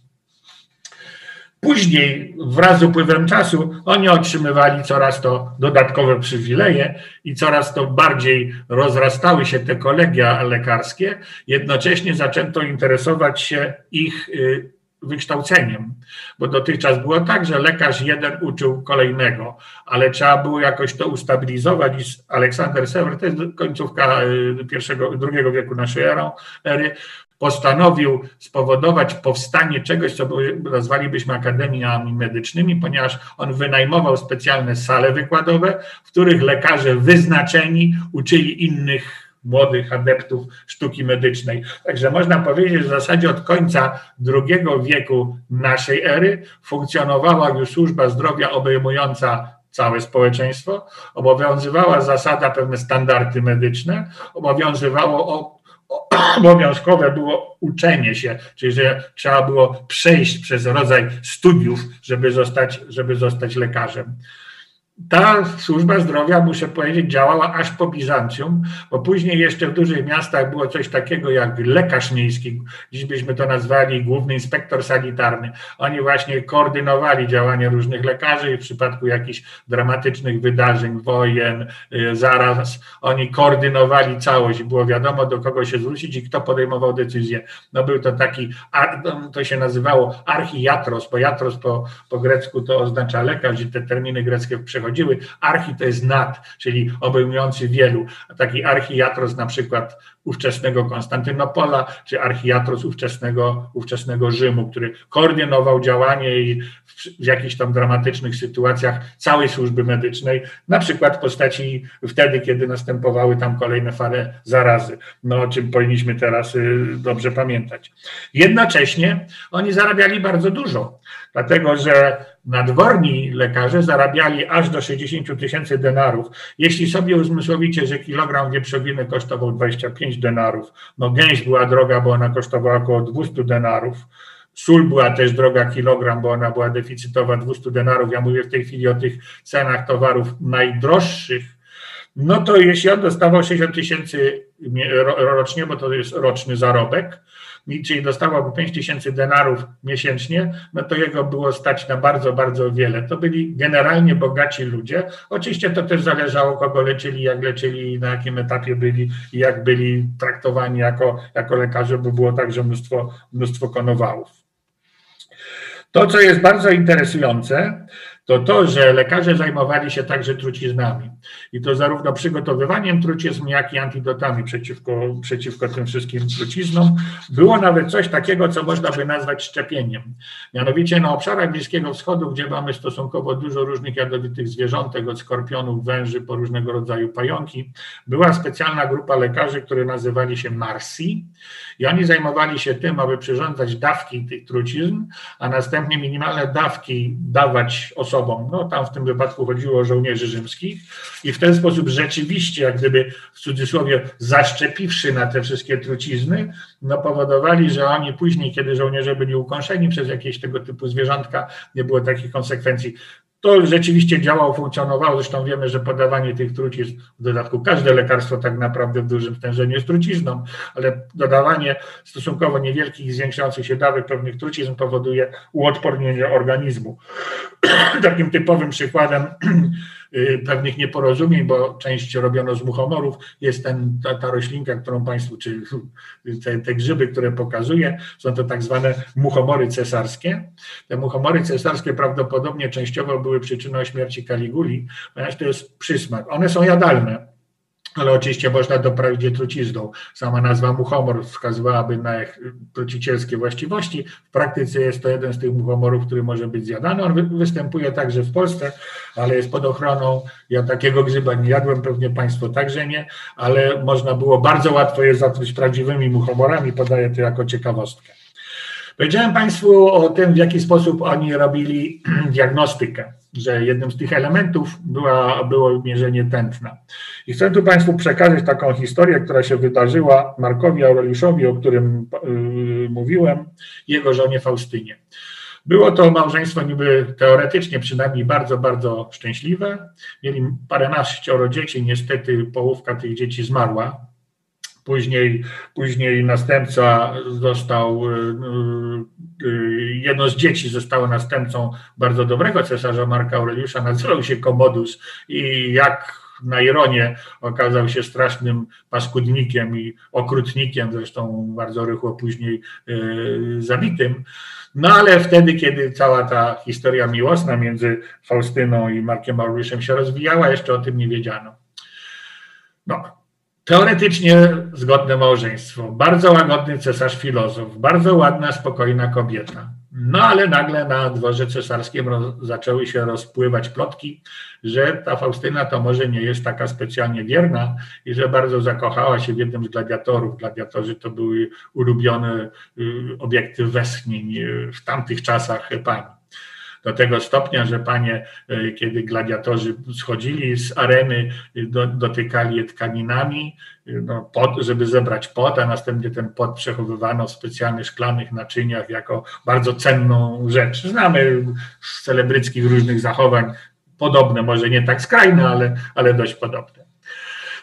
Później, wraz z upływem czasu, oni otrzymywali coraz to dodatkowe przywileje i coraz to bardziej rozrastały się te kolegia lekarskie. Jednocześnie zaczęto interesować się ich y, wykształceniem, bo dotychczas było tak, że lekarz jeden uczył kolejnego, ale trzeba było jakoś to ustabilizować i Aleksander Sewer, to jest końcówka y, pierwszego, drugiego wieku naszej ery, postanowił spowodować powstanie czegoś, co nazwalibyśmy akademiami medycznymi, ponieważ on wynajmował specjalne sale wykładowe, w których lekarze wyznaczeni uczyli innych młodych adeptów sztuki medycznej. Także można powiedzieć, że w zasadzie od końca II wieku naszej ery funkcjonowała już służba zdrowia obejmująca całe społeczeństwo, obowiązywała zasada pewne standardy medyczne, obowiązywało *clears throat* obowiązkowe było uczenie się, czyli że trzeba było przejść przez rodzaj studiów, żeby zostać, żeby zostać lekarzem ta służba zdrowia, muszę powiedzieć, działała aż po Bizancjum, bo później jeszcze w dużych miastach było coś takiego jak lekarz miejski, dziś byśmy to nazwali główny inspektor sanitarny. Oni właśnie koordynowali działania różnych lekarzy w przypadku jakichś dramatycznych wydarzeń, wojen, y, zaraz, oni koordynowali całość, było wiadomo do kogo się zwrócić i kto podejmował decyzję. No był to taki, no, to się nazywało archiatros, bo jatros po, po grecku to oznacza lekarz i te terminy greckie przechodzą przechodziły. Archi to jest nad, czyli obejmujący wielu. Taki archiatros na przykład ówczesnego Konstantynopola, czy archiatros ówczesnego, ówczesnego Rzymu, który koordynował działanie i w, w jakichś tam dramatycznych sytuacjach całej służby medycznej, na przykład w postaci wtedy, kiedy następowały tam kolejne fale zarazy, no o czym powinniśmy teraz y, dobrze pamiętać. Jednocześnie oni zarabiali bardzo dużo, dlatego że nadworni lekarze zarabiali aż do 60 tysięcy denarów. Jeśli sobie uzmysłowicie, że kilogram wieprzowiny kosztował 25 denarów, no gęś była droga, bo ona kosztowała około 200 denarów, Sól była też droga kilogram, bo ona była deficytowa 200 denarów. Ja mówię w tej chwili o tych cenach towarów najdroższych. No to jeśli on dostawał 60 tysięcy rocznie, bo to jest roczny zarobek, czyli dostawałby 5 tysięcy denarów miesięcznie, no to jego było stać na bardzo, bardzo wiele. To byli generalnie bogaci ludzie. Oczywiście to też zależało, kogo leczyli, jak leczyli, na jakim etapie byli i jak byli traktowani jako, jako lekarze, bo było także mnóstwo, mnóstwo konowałów. To, co jest bardzo interesujące, to to, że lekarze zajmowali się także truciznami. I to zarówno przygotowywaniem trucizn, jak i antidotami przeciwko, przeciwko tym wszystkim truciznom. Było nawet coś takiego, co można by nazwać szczepieniem. Mianowicie na obszarach Bliskiego Wschodu, gdzie mamy stosunkowo dużo różnych jadowitych zwierzątek, od skorpionów, węży, po różnego rodzaju pająki, była specjalna grupa lekarzy, które nazywali się Marsi i oni zajmowali się tym, aby przyrządzać dawki tych trucizn, a następnie minimalne dawki dawać osobom, osobom. No tam w tym wypadku chodziło o żołnierzy rzymskich i w ten sposób rzeczywiście, jak gdyby w cudzysłowie zaszczepiwszy na te wszystkie trucizny, no powodowali, że oni później, kiedy żołnierze byli ukąszeni przez jakieś tego typu zwierzątka, nie było takich konsekwencji. To rzeczywiście działało, funkcjonowało. Zresztą wiemy, że podawanie tych trucizn, w dodatku każde lekarstwo tak naprawdę w dużym stężeniu jest trucizną, ale dodawanie stosunkowo niewielkich, zwiększających się dawek pewnych trucizn powoduje uodpornienie organizmu. *clears throat* Takim typowym przykładem *clears throat* pewnych nieporozumień, bo część robiono z muchomorów, jest ten, ta, ta roślinka, którą Państwu, czy *laughs* te, te grzyby, które pokazuję, są to tak zwane muchomory cesarskie. Te muchomory cesarskie prawdopodobnie częściowo były przyczyną śmierci Kaliguli, ponieważ to jest przysmak. One są jadalne, ale oczywiście można doprawić je trucizną. Sama nazwa muchomor wskazywałaby na ich trucicielskie właściwości. W praktyce jest to jeden z tych muchomorów, który może być zjadany. On występuje także w Polsce, ale jest pod ochroną. Ja takiego grzyba nie jadłem, pewnie Państwo także nie, ale można było bardzo łatwo je zatruć prawdziwymi muchomorami. Podaję to jako ciekawostkę. Powiedziałem Państwu o tym, w jaki sposób oni robili *clears throat* diagnostykę, że jednym z tych elementów była, było mierzenie tętna. I chcę tu Państwu przekazać taką historię, która się wydarzyła Markowi Aureliuszowi, o którym yy, mówiłem, jego żonie Faustynie. Było to małżeństwo niby teoretycznie przynajmniej bardzo, bardzo szczęśliwe. Mieli paręnaścioro dzieci, niestety połówka tych dzieci zmarła Później, później następca został, y, y, y, jedno z dzieci zostało następcą bardzo dobrego cesarza Marka Aureliusza, nazywał się Komodus i jak na ironię okazał się strasznym paskudnikiem i okrutnikiem, zresztą bardzo rychło później zabitym. No ale wtedy, kiedy cała ta historia miłosna między Faustyną i Markiem Aureliuszem się rozwijała, jeszcze o tym nie wiedziano. No, Teoretycznie zgodne małżeństwo, bardzo łagodny cesarz filozof, bardzo ładna, spokojna kobieta. No ale nagle na dworze cesarskim zaczęły się rozpływać plotki, że ta Faustyna to może nie jest taka specjalnie wierna i że bardzo zakochała się w jednym z gladiatorów. Gladiatorzy to były ulubione y, obiekty westchnień y, w tamtych czasach pań do tego stopnia, że panie, e, kiedy gladiatorzy schodzili z areny, do, dotykali je tkaninami, e, no, pot, żeby zebrać pot, a następnie ten pot przechowywano w specjalnych szklanych naczyniach jako bardzo cenną rzecz. Znamy z celebryckich różnych zachowań podobne, może nie tak skrajne, ale, ale dość podobne.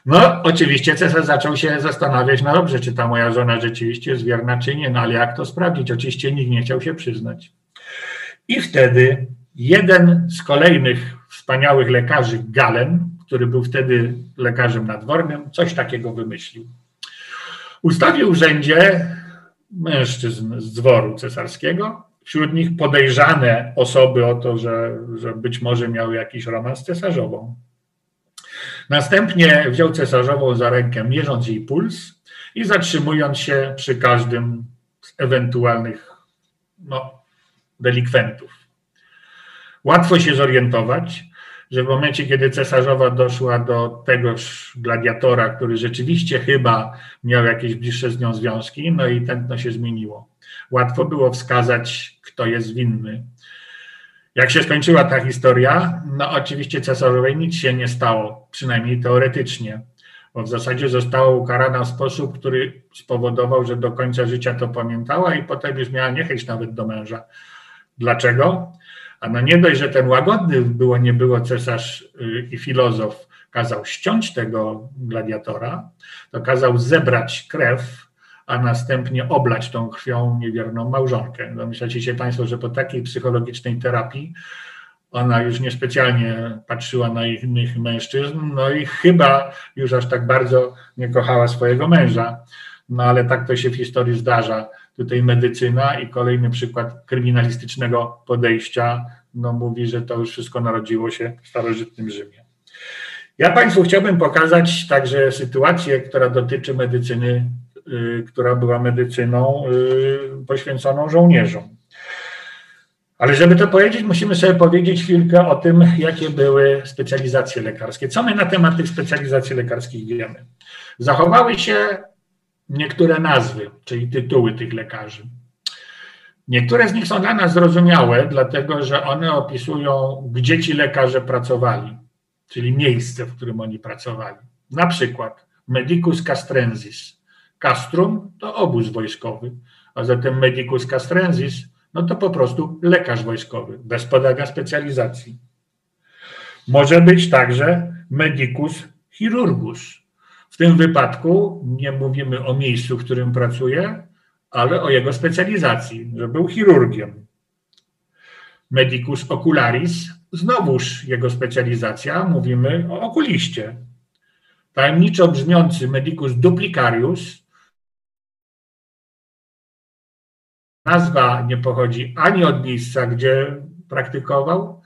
No, oczywiście cesarz zaczął się zastanawiać, no dobrze, czy ta moja żona rzeczywiście jest wierna, czy nie, no ale jak to sprawdzić? Oczywiście nikt nie chciał się przyznać. I wtedy jeden z kolejnych wspaniałych lekarzy, Galen, który był wtedy lekarzem nadwornym, coś takiego wymyślił. Ustawił urzędzie mężczyzn z dworu cesarskiego, wśród nich podejrzane osoby o to, że, że być może miały jakiś romans z cesarzową. Następnie wziął cesarzową za rękę, mierząc jej puls i zatrzymując się przy każdym z ewentualnych no, delikwentów. Łatwo się zorientować, że w momencie, kiedy cesarzowa doszła do tegoż gladiatora, który rzeczywiście chyba miał jakieś bliższe z nią związki, no i tętno się zmieniło. Łatwo było wskazać, kto jest winny. Jak się skończyła ta historia, no oczywiście cesarzowej nic się nie stało, przynajmniej teoretycznie, bo w zasadzie została ukarana w sposób, który spowodował, że do końca życia to pamiętała i potem już miała niechęć nawet do męża. Dlaczego? A no nie dość, że ten łagodny było, nie było cesarz y, i filozof kazał ściąć tego gladiatora, to kazał zebrać krew, a następnie oblać tą krwią niewierną małżonkę. Domyślacie się Państwo, że po takiej psychologicznej terapii ona już niespecjalnie patrzyła na innych mężczyzn, no i chyba już aż tak bardzo nie kochała swojego męża. No ale tak to się w historii zdarza tutaj medycyna i kolejny przykład kryminalistycznego podejścia no, mówi, że to już wszystko narodziło się w starożytnym Rzymie. Ja Państwu chciałbym pokazać także sytuację, która dotyczy medycyny, y, która była medycyną y, poświęconą żołnierzom. Ale żeby to powiedzieć, musimy sobie powiedzieć chwilkę o tym, jakie były specjalizacje lekarskie. Co my na temat tych specjalizacji lekarskich wiemy? Zachowały się niektóre nazwy, czyli tytuły tych lekarzy. Niektóre z nich są dla nas zrozumiałe, dlatego że one opisują, gdzie ci lekarze pracowali, czyli miejsce, w którym oni pracowali. Na przykład medicus castrensis. Castrum to obóz wojskowy, a zatem medicus castrensis no to po prostu lekarz wojskowy, bez podania specjalizacji. Może być także medicus chirurgus, w tym wypadku nie mówimy o miejscu, w którym pracuje, ale o jego specjalizacji, że był chirurgiem. Medicus ocularis, znowuż jego specjalizacja, mówimy o okuliście. Tajemniczo brzmiący medicus duplicarius, nazwa nie pochodzi ani od miejsca, gdzie praktykował,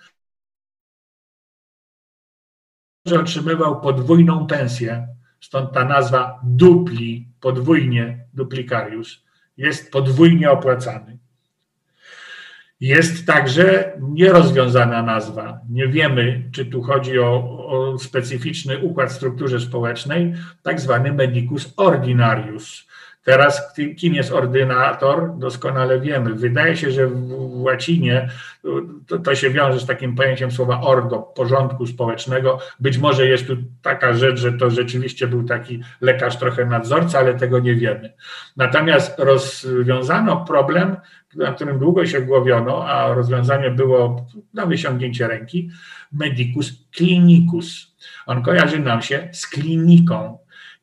że otrzymywał podwójną pensję Stąd ta nazwa dupli, podwójnie duplikariusz, jest podwójnie opłacany. Jest także nierozwiązana nazwa. Nie wiemy, czy tu chodzi o, o specyficzny układ w strukturze społecznej, tak zwany medicus ordinarius, Teraz kim jest ordynator, doskonale wiemy. Wydaje się, że w łacinie to, to, się wiąże z takim pojęciem słowa ordo, porządku społecznego. Być może jest tu taka rzecz, że to rzeczywiście był taki lekarz trochę nadzorca, ale tego nie wiemy. Natomiast rozwiązano problem, na którym długo się głowiono, a rozwiązanie było na wyciągnięcie ręki, medicus clinicus. On kojarzy nam się z kliniką,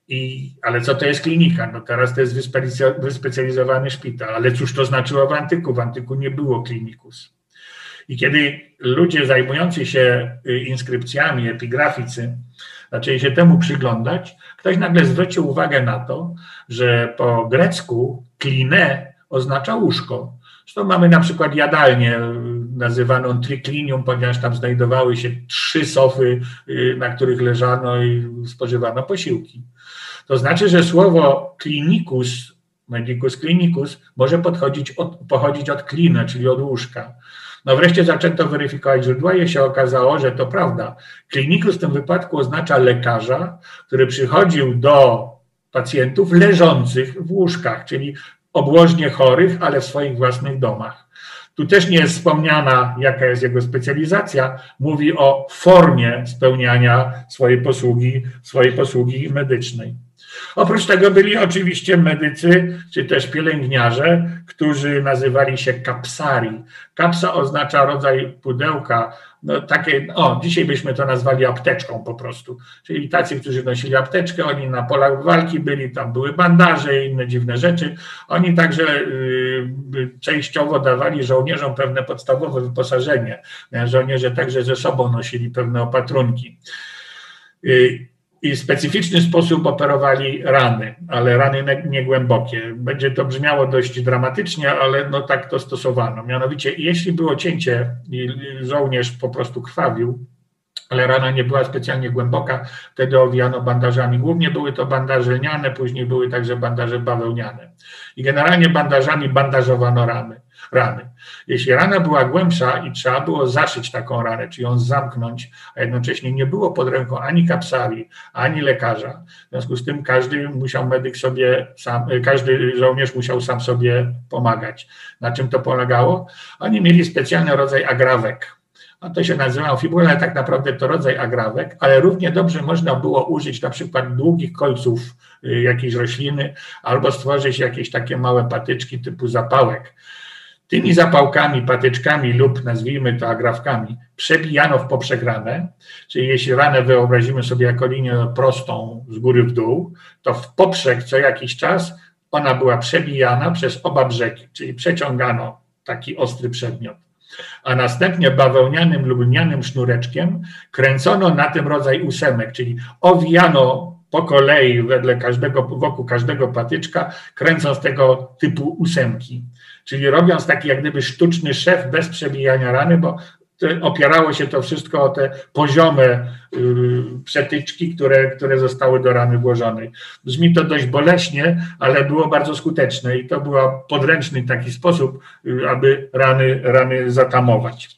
i, ale co to jest klinika? No teraz to jest wyspecjalizowany szpital, ale cóż to znaczyło w antyku? W antyku nie było klinikus. I kiedy ludzie zajmujący się y, inskrypcjami, epigraficy, zaczęli się temu przyglądać, ktoś nagle zwrócił uwagę na to, że po grecku kline oznacza łóżko. Zresztą mamy na przykład jadalnię nazywaną triklinium, ponieważ tam znajdowały się trzy sofy, y, na których leżano i spożywano posiłki. To znaczy, że słowo klinikus, medicus clinicus, może podchodzić od, pochodzić od klina, czyli od łóżka. No wreszcie zaczęto weryfikować źródła i się okazało, że to prawda. Klinikus w tym wypadku oznacza lekarza, który przychodził do pacjentów leżących w łóżkach, czyli obłożnie chorych, ale w swoich własnych domach. Tu też nie jest wspomniana, jaka jest jego specjalizacja. Mówi o formie spełniania swojej posługi, swojej posługi medycznej. Oprócz tego byli oczywiście medycy, czy też pielęgniarze, którzy nazywali się kapsari. Kapsa oznacza rodzaj pudełka, no takie, o, dzisiaj byśmy to nazwali apteczką po prostu. Czyli tacy, którzy nosili apteczkę, oni na polach walki byli, tam były bandaże i inne dziwne rzeczy. Oni także y, częściowo dawali żołnierzom pewne podstawowe wyposażenie. Żołnierze także ze sobą nosili pewne opatrunki. Y, i specyficzny sposób operowali rany, ale rany niegłębokie. Będzie to brzmiało dość dramatycznie, ale no tak to stosowano. Mianowicie, jeśli było cięcie i żołnierz po prostu krwawił, ale rana nie była specjalnie głęboka, wtedy owijano bandażami. Głównie były to bandaże lniane, później były także bandaże bawełniane. I generalnie bandażami bandażowano rany rany. Jeśli rana była głębsza i trzeba było zaszyć taką ranę, czy ją zamknąć, a jednocześnie nie było pod ręką ani kapsali, ani lekarza, w związku z tym każdy musiał medyk sobie sam, każdy żołnierz musiał sam sobie pomagać. Na czym to polegało? Oni mieli specjalny rodzaj agrawek. A to się nazywa fibula, ale tak naprawdę to rodzaj agrawek, ale równie dobrze można było użyć na przykład długich kolców y, jakiejś rośliny albo stworzyć jakieś takie małe patyczki typu zapałek. Tymi zapałkami, patyczkami lub nazwijmy to agrafkami przebijano w poprzek ranę, czyli jeśli ranę wyobrazimy sobie jako linię prostą z góry w dół, to w poprzek co jakiś czas ona była przebijana przez oba brzegi, czyli przeciągano taki ostry przedmiot. A następnie bawełnianym lub lnianym sznureczkiem kręcono na tym rodzaj ósemek, czyli owijano po kolei wedle każdego, wokół każdego patyczka, kręcąc tego typu ósemki czyli robiąc taki jak gdyby sztuczny szef bez przebijania rany, bo opierało się to wszystko o te poziome y, przetyczki, które, które zostały do rany włożone. Brzmi to dość boleśnie, ale było bardzo skuteczne i to był podręczny taki sposób, y, aby rany, rany zatamować.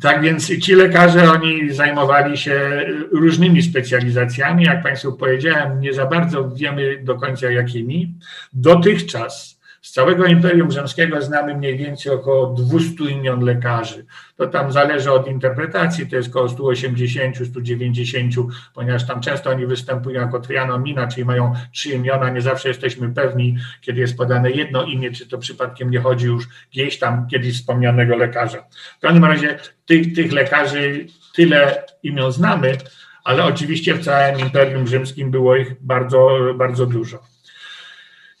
Tak więc ci lekarze, oni zajmowali się różnymi specjalizacjami, jak Państwu powiedziałem, nie za bardzo wiemy do końca jakimi. Dotychczas z całego Imperium Rzymskiego znamy mniej więcej około 200 imion lekarzy. To tam zależy od interpretacji, to jest około 180, 190, ponieważ tam często oni występują jako trianomina, czyli mają trzy imiona, nie zawsze jesteśmy pewni, kiedy jest podane jedno imię, czy to przypadkiem nie chodzi już gdzieś tam kiedyś wspomnianego lekarza. W każdym razie tych, tych lekarzy tyle imion znamy, ale oczywiście w całym Imperium Rzymskim było ich bardzo, bardzo dużo.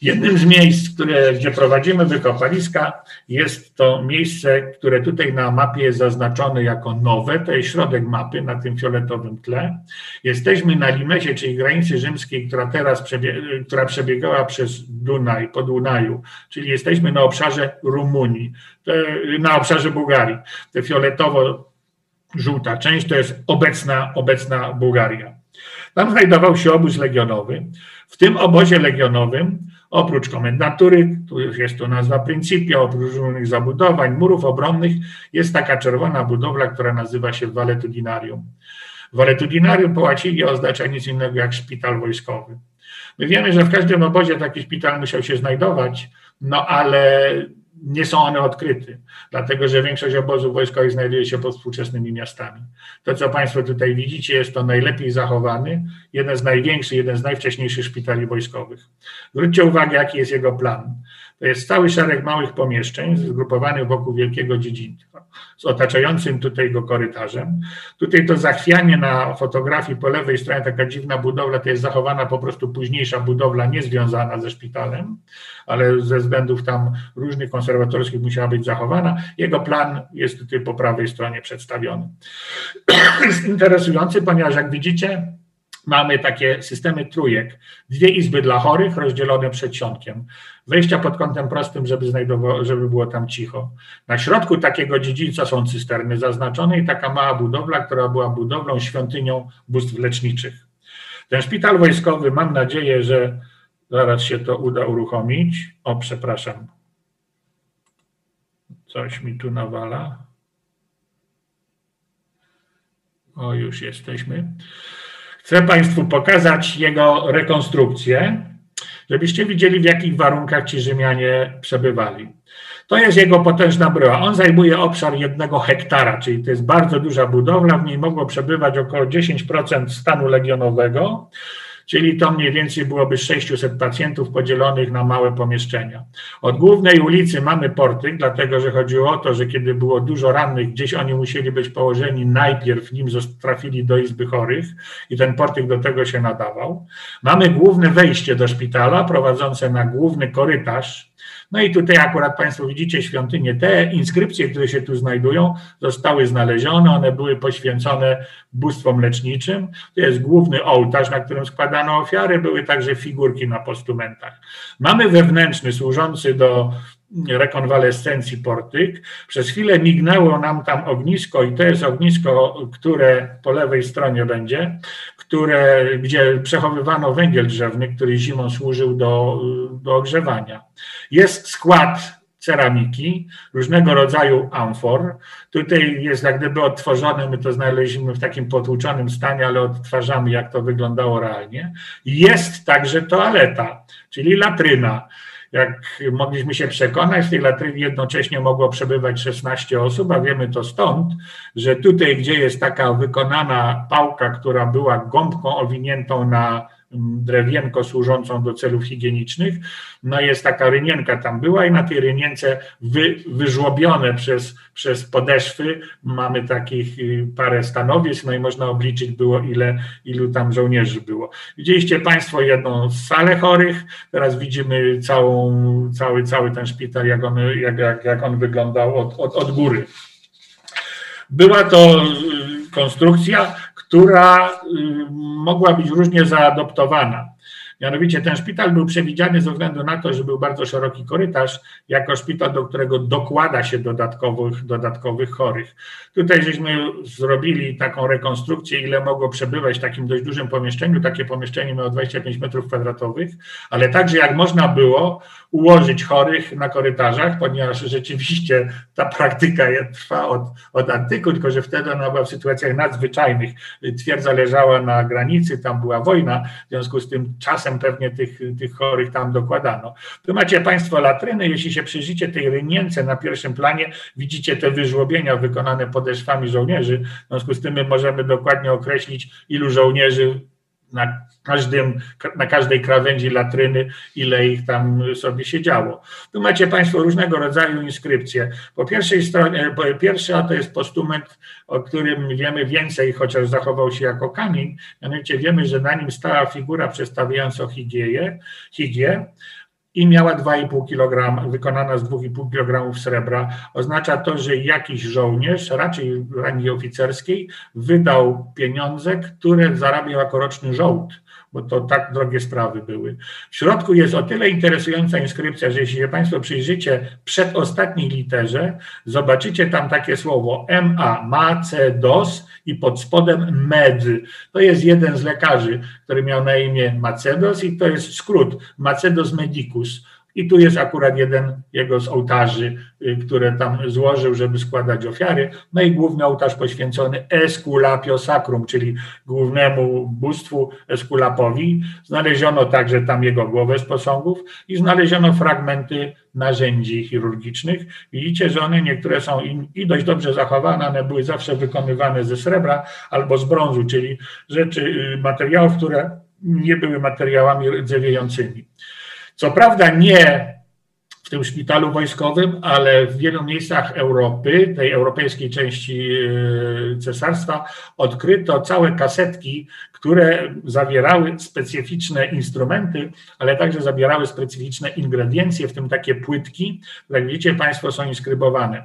Jednym z miejsc, które, gdzie prowadzimy wykopaliska, jest to miejsce, które tutaj na mapie jest zaznaczone jako nowe. To jest środek mapy na tym fioletowym tle. Jesteśmy na Limesie, czyli granicy rzymskiej, która teraz przebie- która przebiegała przez Dunaj, po Dunaju, czyli jesteśmy na obszarze Rumunii, na obszarze Bułgarii. Te fioletowo-żółta część to jest obecna, obecna Bułgaria. Tam znajdował się obóz legionowy. W tym obozie legionowym Oprócz komendatury, tu jest to nazwa Principia, oprócz różnych zabudowań, murów obronnych, jest taka czerwona budowla, która nazywa się Valetudinarium. Valetudinarium po łacinie oznacza nic innego jak szpital wojskowy. My wiemy, że w każdym obozie taki szpital musiał się znajdować, no ale nie są one odkryte, dlatego że większość obozów wojskowych znajduje się pod współczesnymi miastami. To, co Państwo tutaj widzicie, jest to najlepiej zachowany, jeden z największych, jeden z najwcześniejszych szpitali wojskowych. Zwróćcie uwagę, jaki jest jego plan. To jest cały szereg małych pomieszczeń zgrupowanych wokół wielkiego dziedzictwa, z otaczającym tutaj go korytarzem. Tutaj to zachwianie na fotografii po lewej stronie, taka dziwna budowla, to jest zachowana po prostu późniejsza budowla, niezwiązana ze szpitalem, ale ze względów tam różnych konserwatorskich musiała być zachowana. Jego plan jest tutaj po prawej stronie przedstawiony. jest *clears throat* interesujący, ponieważ jak widzicie, mamy takie systemy trójek. Dwie izby dla chorych rozdzielone przedsionkiem. Wejścia pod kątem prostym, żeby, żeby było tam cicho. Na środku takiego dziedzica są cysterny zaznaczone i taka mała budowla, która była budowlą, świątynią bóstw leczniczych. Ten szpital wojskowy, mam nadzieję, że zaraz się to uda uruchomić. O, przepraszam. Coś mi tu nawala. O, już jesteśmy. Chcę Państwu pokazać jego rekonstrukcję, żebyście widzieli, w jakich warunkach ci Rzymianie przebywali. To jest jego potężna bryła. On zajmuje obszar jednego hektara, czyli to jest bardzo duża budowla. W niej mogło przebywać około 10% stanu legionowego czyli to mniej więcej byłoby 600 pacjentów podzielonych na małe pomieszczenia. Od głównej ulicy mamy portyk, dlatego że chodziło o to, że kiedy było dużo rannych, gdzieś oni musieli być położeni najpierw, nim trafili do izby chorych i ten portyk do tego się nadawał. Mamy główne wejście do szpitala prowadzące na główny korytarz, No i tutaj akurat Państwo widzicie świątynię. Te inskrypcje, które się tu znajdują, zostały znalezione. One były poświęcone bóstwom leczniczym. To jest główny ołtarz, na którym składano ofiary. Były także figurki na postumentach. Mamy wewnętrzny, służący do rekonwalescencji portyk. Przez chwilę mignęło nam tam ognisko i to jest ognisko, które po lewej stronie będzie, które, gdzie przechowywano węgiel drzewny, który zimą służył do, do ogrzewania. Jest skład ceramiki, różnego rodzaju amfor. Tutaj jest jak gdyby odtworzone, my to znaleźliśmy w takim potłuczonym stanie, ale odtwarzamy, jak to wyglądało realnie. Jest także toaleta, czyli latryna. Jak mogliśmy się przekonać, w tej latrynie jednocześnie mogło przebywać 16 osób, a wiemy to stąd, że tutaj, gdzie jest taka wykonana pałka, która była gąbką owiniętą na drewienko służącą do celów higienicznych. No jest taka rynienka tam była i na tej rynience wy, wyżłobione przez, przez podeszwy mamy takich y, parę stanowisk, no i można obliczyć było ile, ilu tam żołnierzy było. Widzieliście Państwo jedną salę chorych, teraz widzimy całą, cały, cały ten szpital, jak on, jak, jak, jak on wyglądał od, od, od góry. Była to y, konstrukcja, która y, mogła być różnie zaadoptowana. Mianowicie ten szpital był przewidziany ze względu na to, że był bardzo szeroki korytarz, jako szpital, do którego dokłada się dodatkowych, dodatkowych chorych. Tutaj żeśmy zrobili taką rekonstrukcję, ile mogło przebywać w takim dość dużym pomieszczeniu. Takie pomieszczenie miało 25 metrów kwadratowych, ale także jak można było ułożyć chorych na korytarzach, ponieważ rzeczywiście ta praktyka trwa od, od antyku, tylko że wtedy ona była w sytuacjach nadzwyczajnych. Twierdza leżała na granicy, tam była wojna, w związku z tym czasem pewnie tych, tych chorych tam dokładano. Tu macie Państwo latryny, jeśli się przyjrzycie tej rynience na pierwszym planie, widzicie te wyżłobienia wykonane podeszwami żołnierzy, w związku z tym my możemy dokładnie określić, ilu żołnierzy na, każdym, na każdej krawędzi latryny, ile ich tam sobie siedziało. Tu macie Państwo różnego rodzaju inskrypcje. Po pierwszej stronie, po pierwsza to jest postument, o którym wiemy więcej, chociaż zachował się jako kamień, mianowicie wiemy, że na nim stała figura przedstawiająca higieję, higię, i miała 2,5 kg, wykonana z 2,5 kg srebra. Oznacza to, że jakiś żołnierz, raczej rangi oficerskiej, wydał pieniądze, które zarabiał jako roczny żołd bo to tak drogie sprawy były. W środku jest o tyle interesująca inskrypcja, że jeśli się Państwo przyjrzycie przedostatniej literze, zobaczycie tam takie słowo MA, Macedos i pod spodem Med. To jest jeden z lekarzy, który miał na imię Macedos i to jest skrót Macedos Medicus i tu jest akurat jeden jego z ołtarzy, y, które tam złożył, żeby składać ofiary. No i główny ołtarz poświęcony Esculapio Sacrum, czyli głównemu bóstwu Esculapowi. Znaleziono także tam jego głowę z posągów i znaleziono fragmenty narzędzi chirurgicznych. Widzicie, że one niektóre są i dość dobrze zachowane, one były zawsze wykonywane ze srebra albo z brązu, czyli rzeczy, y, materiałów, które nie były materiałami rdzewiejącymi. Co prawda nie w tym szpitalu wojskowym, ale w wielu miejscach Europy, tej europejskiej części e, cesarstwa, odkryto całe kasetki które zawierały specyficzne instrumenty, ale także zawierały specyficzne ingrediencje, w tym takie płytki, jak widzicie Państwo są inskrybowane.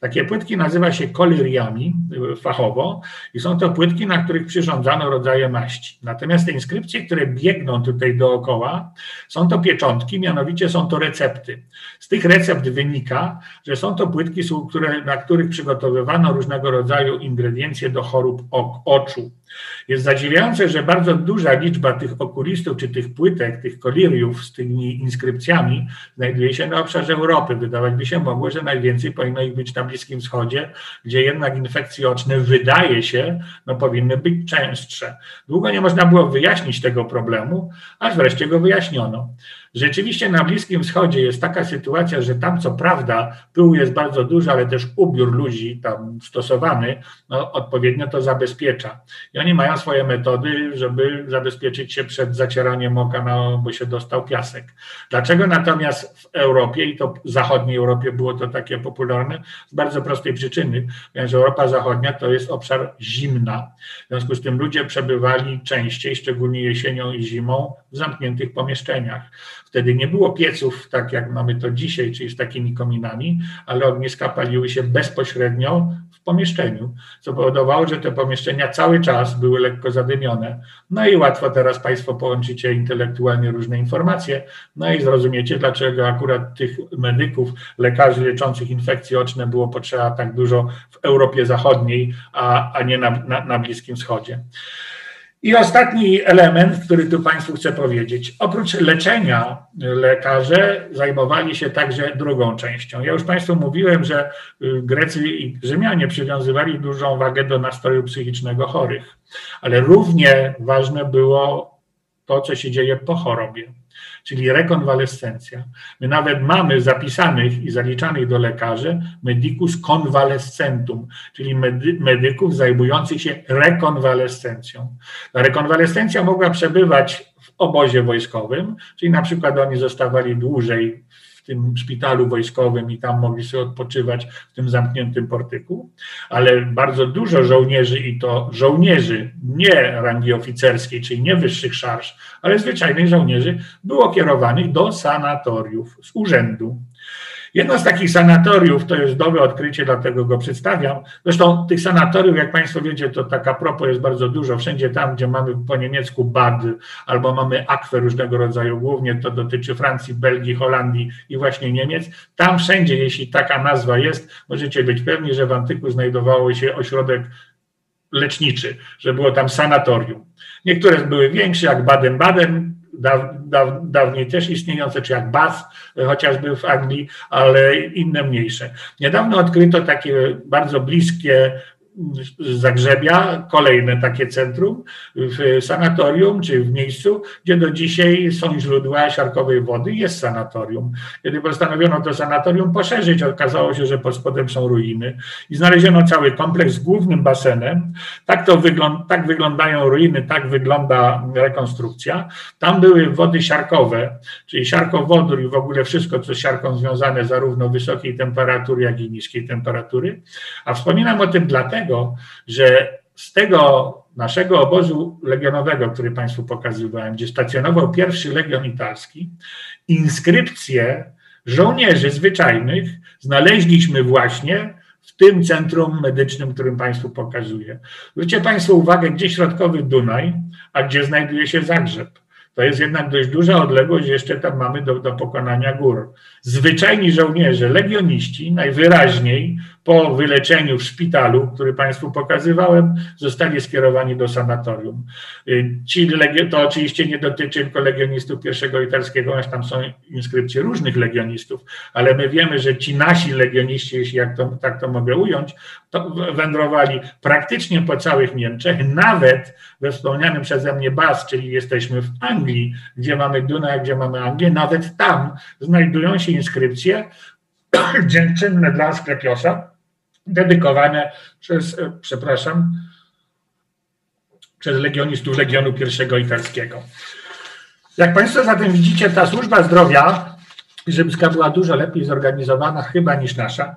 Takie płytki nazywa się koliriami fachowo i są to płytki, na których przyrządzano rodzaje maści. Natomiast te inskrypcje, które biegną tutaj dookoła, są to pieczątki, mianowicie są to recepty. Z tych recept wynika, że są to płytki, na których przygotowywano różnego rodzaju ingrediencje do chorób oczu. Jest zadziwiające, że bardzo duża liczba tych okulistów, czy tych płytek, tych koliriów z tymi inskrypcjami znajduje się na obszarze Europy. Wydawać by się mogło, że najwięcej powinno ich być na Bliskim Wschodzie, gdzie jednak infekcje oczne wydaje się, no powinny być częstsze. Długo nie można było wyjaśnić tego problemu, aż wreszcie go wyjaśniono. Rzeczywiście na Bliskim Wschodzie jest taka sytuacja, że tam co prawda pyłu jest bardzo dużo, ale też ubiór ludzi tam stosowany no, odpowiednio to zabezpiecza. I oni mają swoje metody, żeby zabezpieczyć się przed zacieraniem oka, no, bo się dostał piasek. Dlaczego natomiast w Europie, i to w zachodniej Europie było to takie popularne, z bardzo prostej przyczyny, ponieważ Europa Zachodnia to jest obszar zimna. W związku z tym ludzie przebywali częściej, szczególnie jesienią i zimą, w zamkniętych pomieszczeniach Wtedy nie było pieców, tak jak mamy to dzisiaj, czyli z takimi kominami, ale ogniska paliły się bezpośrednio w pomieszczeniu, co powodowało, że te pomieszczenia cały czas były lekko zadymione. No i łatwo teraz Państwo połączycie intelektualnie różne informacje, no i zrozumiecie, dlaczego akurat tych medyków, lekarzy leczących infekcje oczne było potrzeba tak dużo w Europie Zachodniej, a, a nie na, na, na Bliskim Wschodzie. I ostatni element, który tu Państwu chcę powiedzieć. Oprócz leczenia lekarze zajmowali się także drugą częścią. Ja już Państwu mówiłem, że y, Grecy i Rzymianie przywiązywali dużą wagę do nastroju psychicznego chorych, ale równie ważne było to, co się dzieje po chorobie czyli rekonwalescencja. My nawet mamy zapisanych i zaliczanych do lekarzy medicus convalescentum, czyli medy, medyków zajmujących się rekonwalescencją. Ta rekonwalescencja mogła przebywać w obozie wojskowym, czyli na przykład oni zostawali dłużej tym szpitalu wojskowym i tam mogli sobie odpoczywać w tym zamkniętym portyku, ale bardzo dużo żołnierzy i to żołnierzy nie rangi oficerskiej, czyli nie wyższych szarż, ale zwyczajnych żołnierzy było kierowanych do sanatoriów z urzędu. Jedno z takich sanatoriów, to jest dobre odkrycie, dlatego go przedstawiam. Zresztą tych sanatoriów, jak Państwo wiecie, to taka propos jest bardzo dużo. Wszędzie tam, gdzie mamy po niemiecku bad albo mamy akwę różnego rodzaju, głównie to dotyczy Francji, Belgii, Holandii i właśnie Niemiec. Tam wszędzie, jeśli taka nazwa jest, możecie być pewni, że w antyku znajdowało się ośrodek leczniczy, że było tam sanatorium. Niektóre były większe, jak Baden-Baden, daw, daw, dawniej też istniejące, czy jak Bath, chociażby w Anglii, ale inne mniejsze. Niedawno odkryto takie bardzo bliskie Zagrzebia, kolejne takie centrum w sanatorium czy w miejscu, gdzie do dzisiaj są źródła siarkowej wody, jest sanatorium. Kiedy postanowiono to sanatorium poszerzyć, okazało się, że pod spodem są ruiny i znaleziono cały kompleks z głównym basenem. Tak, to tak wyglądają ruiny, tak wygląda rekonstrukcja. Tam były wody siarkowe, czyli siarkowodór i w ogóle wszystko, co z siarką związane, zarówno wysokiej temperatury, jak i niskiej temperatury. A wspominam o tym dlatego, że z tego naszego obozu legionowego, który Państwu pokazywałem, gdzie stacjonował pierwszy legion italski, inskrypcje żołnierzy zwyczajnych znaleźliśmy właśnie w tym centrum medycznym, którym Państwu pokazuję. Zwróćcie Państwo uwagę, gdzie środkowy Dunaj, a gdzie znajduje się Zagrzeb. To jest jednak dość duża odległość, jeszcze tam mamy do, do pokonania gór. Zwyczajni żołnierze, legioniści, najwyraźniej po wyleczeniu w szpitalu, który Państwu pokazywałem, zostali skierowani do sanatorium. Y, ci, to oczywiście nie dotyczy tylko legionistów pierwszego italskiego, aż tam są inskrypcje różnych legionistów, ale my wiemy, że ci nasi legioniści, jeśli jak to, tak to mogę ująć, to wędrowali praktycznie po całych Niemczech, nawet we wspomnianym przeze mnie Bas, czyli jesteśmy w Anglii, gdzie mamy Dunaj, gdzie mamy Anglię, nawet tam znajdują się inskrypcje *clears throat* dziękczynne dla Sklepiosa, dedykowane przez, e, przepraszam, przez legionistów Legionu I Italskiego. Jak Państwo zatem widzicie, ta służba zdrowia rzymska była dużo lepiej zorganizowana chyba niż nasza.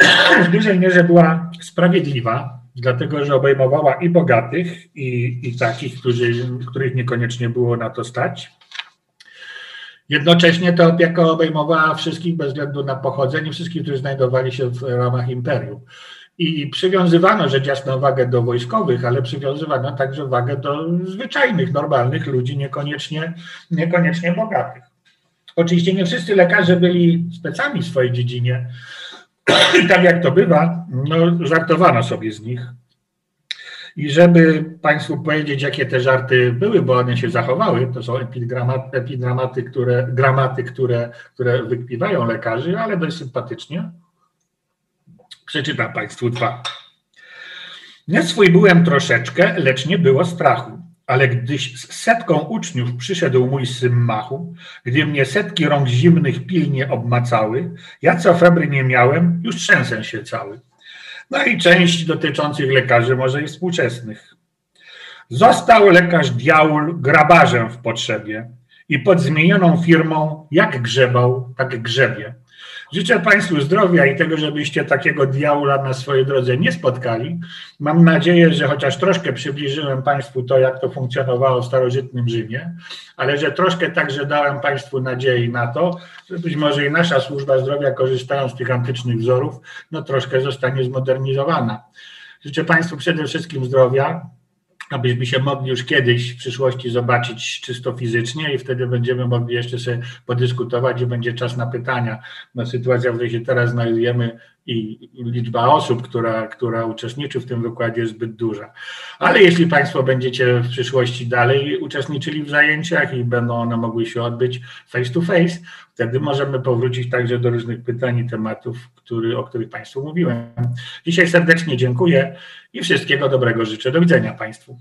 *clears throat* W dużej mierze była sprawiedliwa, dlatego że obejmowała i bogatych, i, i takich, którzy, których niekoniecznie było na to stać. Jednocześnie ta opieka obejmowała wszystkich bez względu na pochodzenie, wszystkich, którzy znajdowali się w ramach imperium. I przywiązywano rzecz jasna wagę do wojskowych, ale przywiązywano także wagę do zwyczajnych, normalnych ludzi, niekoniecznie, niekoniecznie bogatych. Oczywiście nie wszyscy lekarze byli specami w swojej dziedzinie. I tak jak to bywa, no, żartowano sobie z nich. I żeby Państwu powiedzieć, jakie te żarty były, bo one się zachowały, to są epigramaty, które, gramaty, które, które wykpiwają lekarzy, ale dość sympatycznie. Przeczytam Państwu dwa. Nie swój byłem troszeczkę, lecz nie było strachu. Ale gdyś z setką uczniów przyszedł mój syn Machu, gdy mnie setki rąk zimnych pilnie obmacały, ja co febry nie miałem, już trzęsę się cały. No i część dotyczących lekarzy, może i współczesnych. Został lekarz diaul grabarzem w potrzebie i pod zmienioną firmą jak grzebał, tak grzebie. Życzę Państwu zdrowia i tego, żebyście takiego diaula na swojej drodze nie spotkali. Mam nadzieję, że chociaż troszkę przybliżyłem Państwu to, jak to funkcjonowało w starożytnym Rzymie, ale że troszkę także dałem Państwu nadziei na to, że być może i nasza służba zdrowia, korzystając z tych antycznych wzorów, no troszkę zostanie zmodernizowana. Życzę Państwu przede wszystkim zdrowia, abyśmy się mogli już kiedyś w przyszłości zobaczyć czysto fizycznie i wtedy będziemy mogli jeszcze sobie podyskutować i będzie czas na pytania. No, sytuacja, w której się teraz znajdujemy i liczba osób, która, która uczestniczy w tym wykładzie jest zbyt duża. Ale jeśli Państwo będziecie w przyszłości dalej uczestniczyli w zajęciach i będą one mogły się odbyć face to face, wtedy możemy powrócić także do różnych pytań i tematów, który, o których Państwu mówiłem. Dzisiaj serdecznie dziękuję i wszystkiego dobrego życzę. Do widzenia Państwu.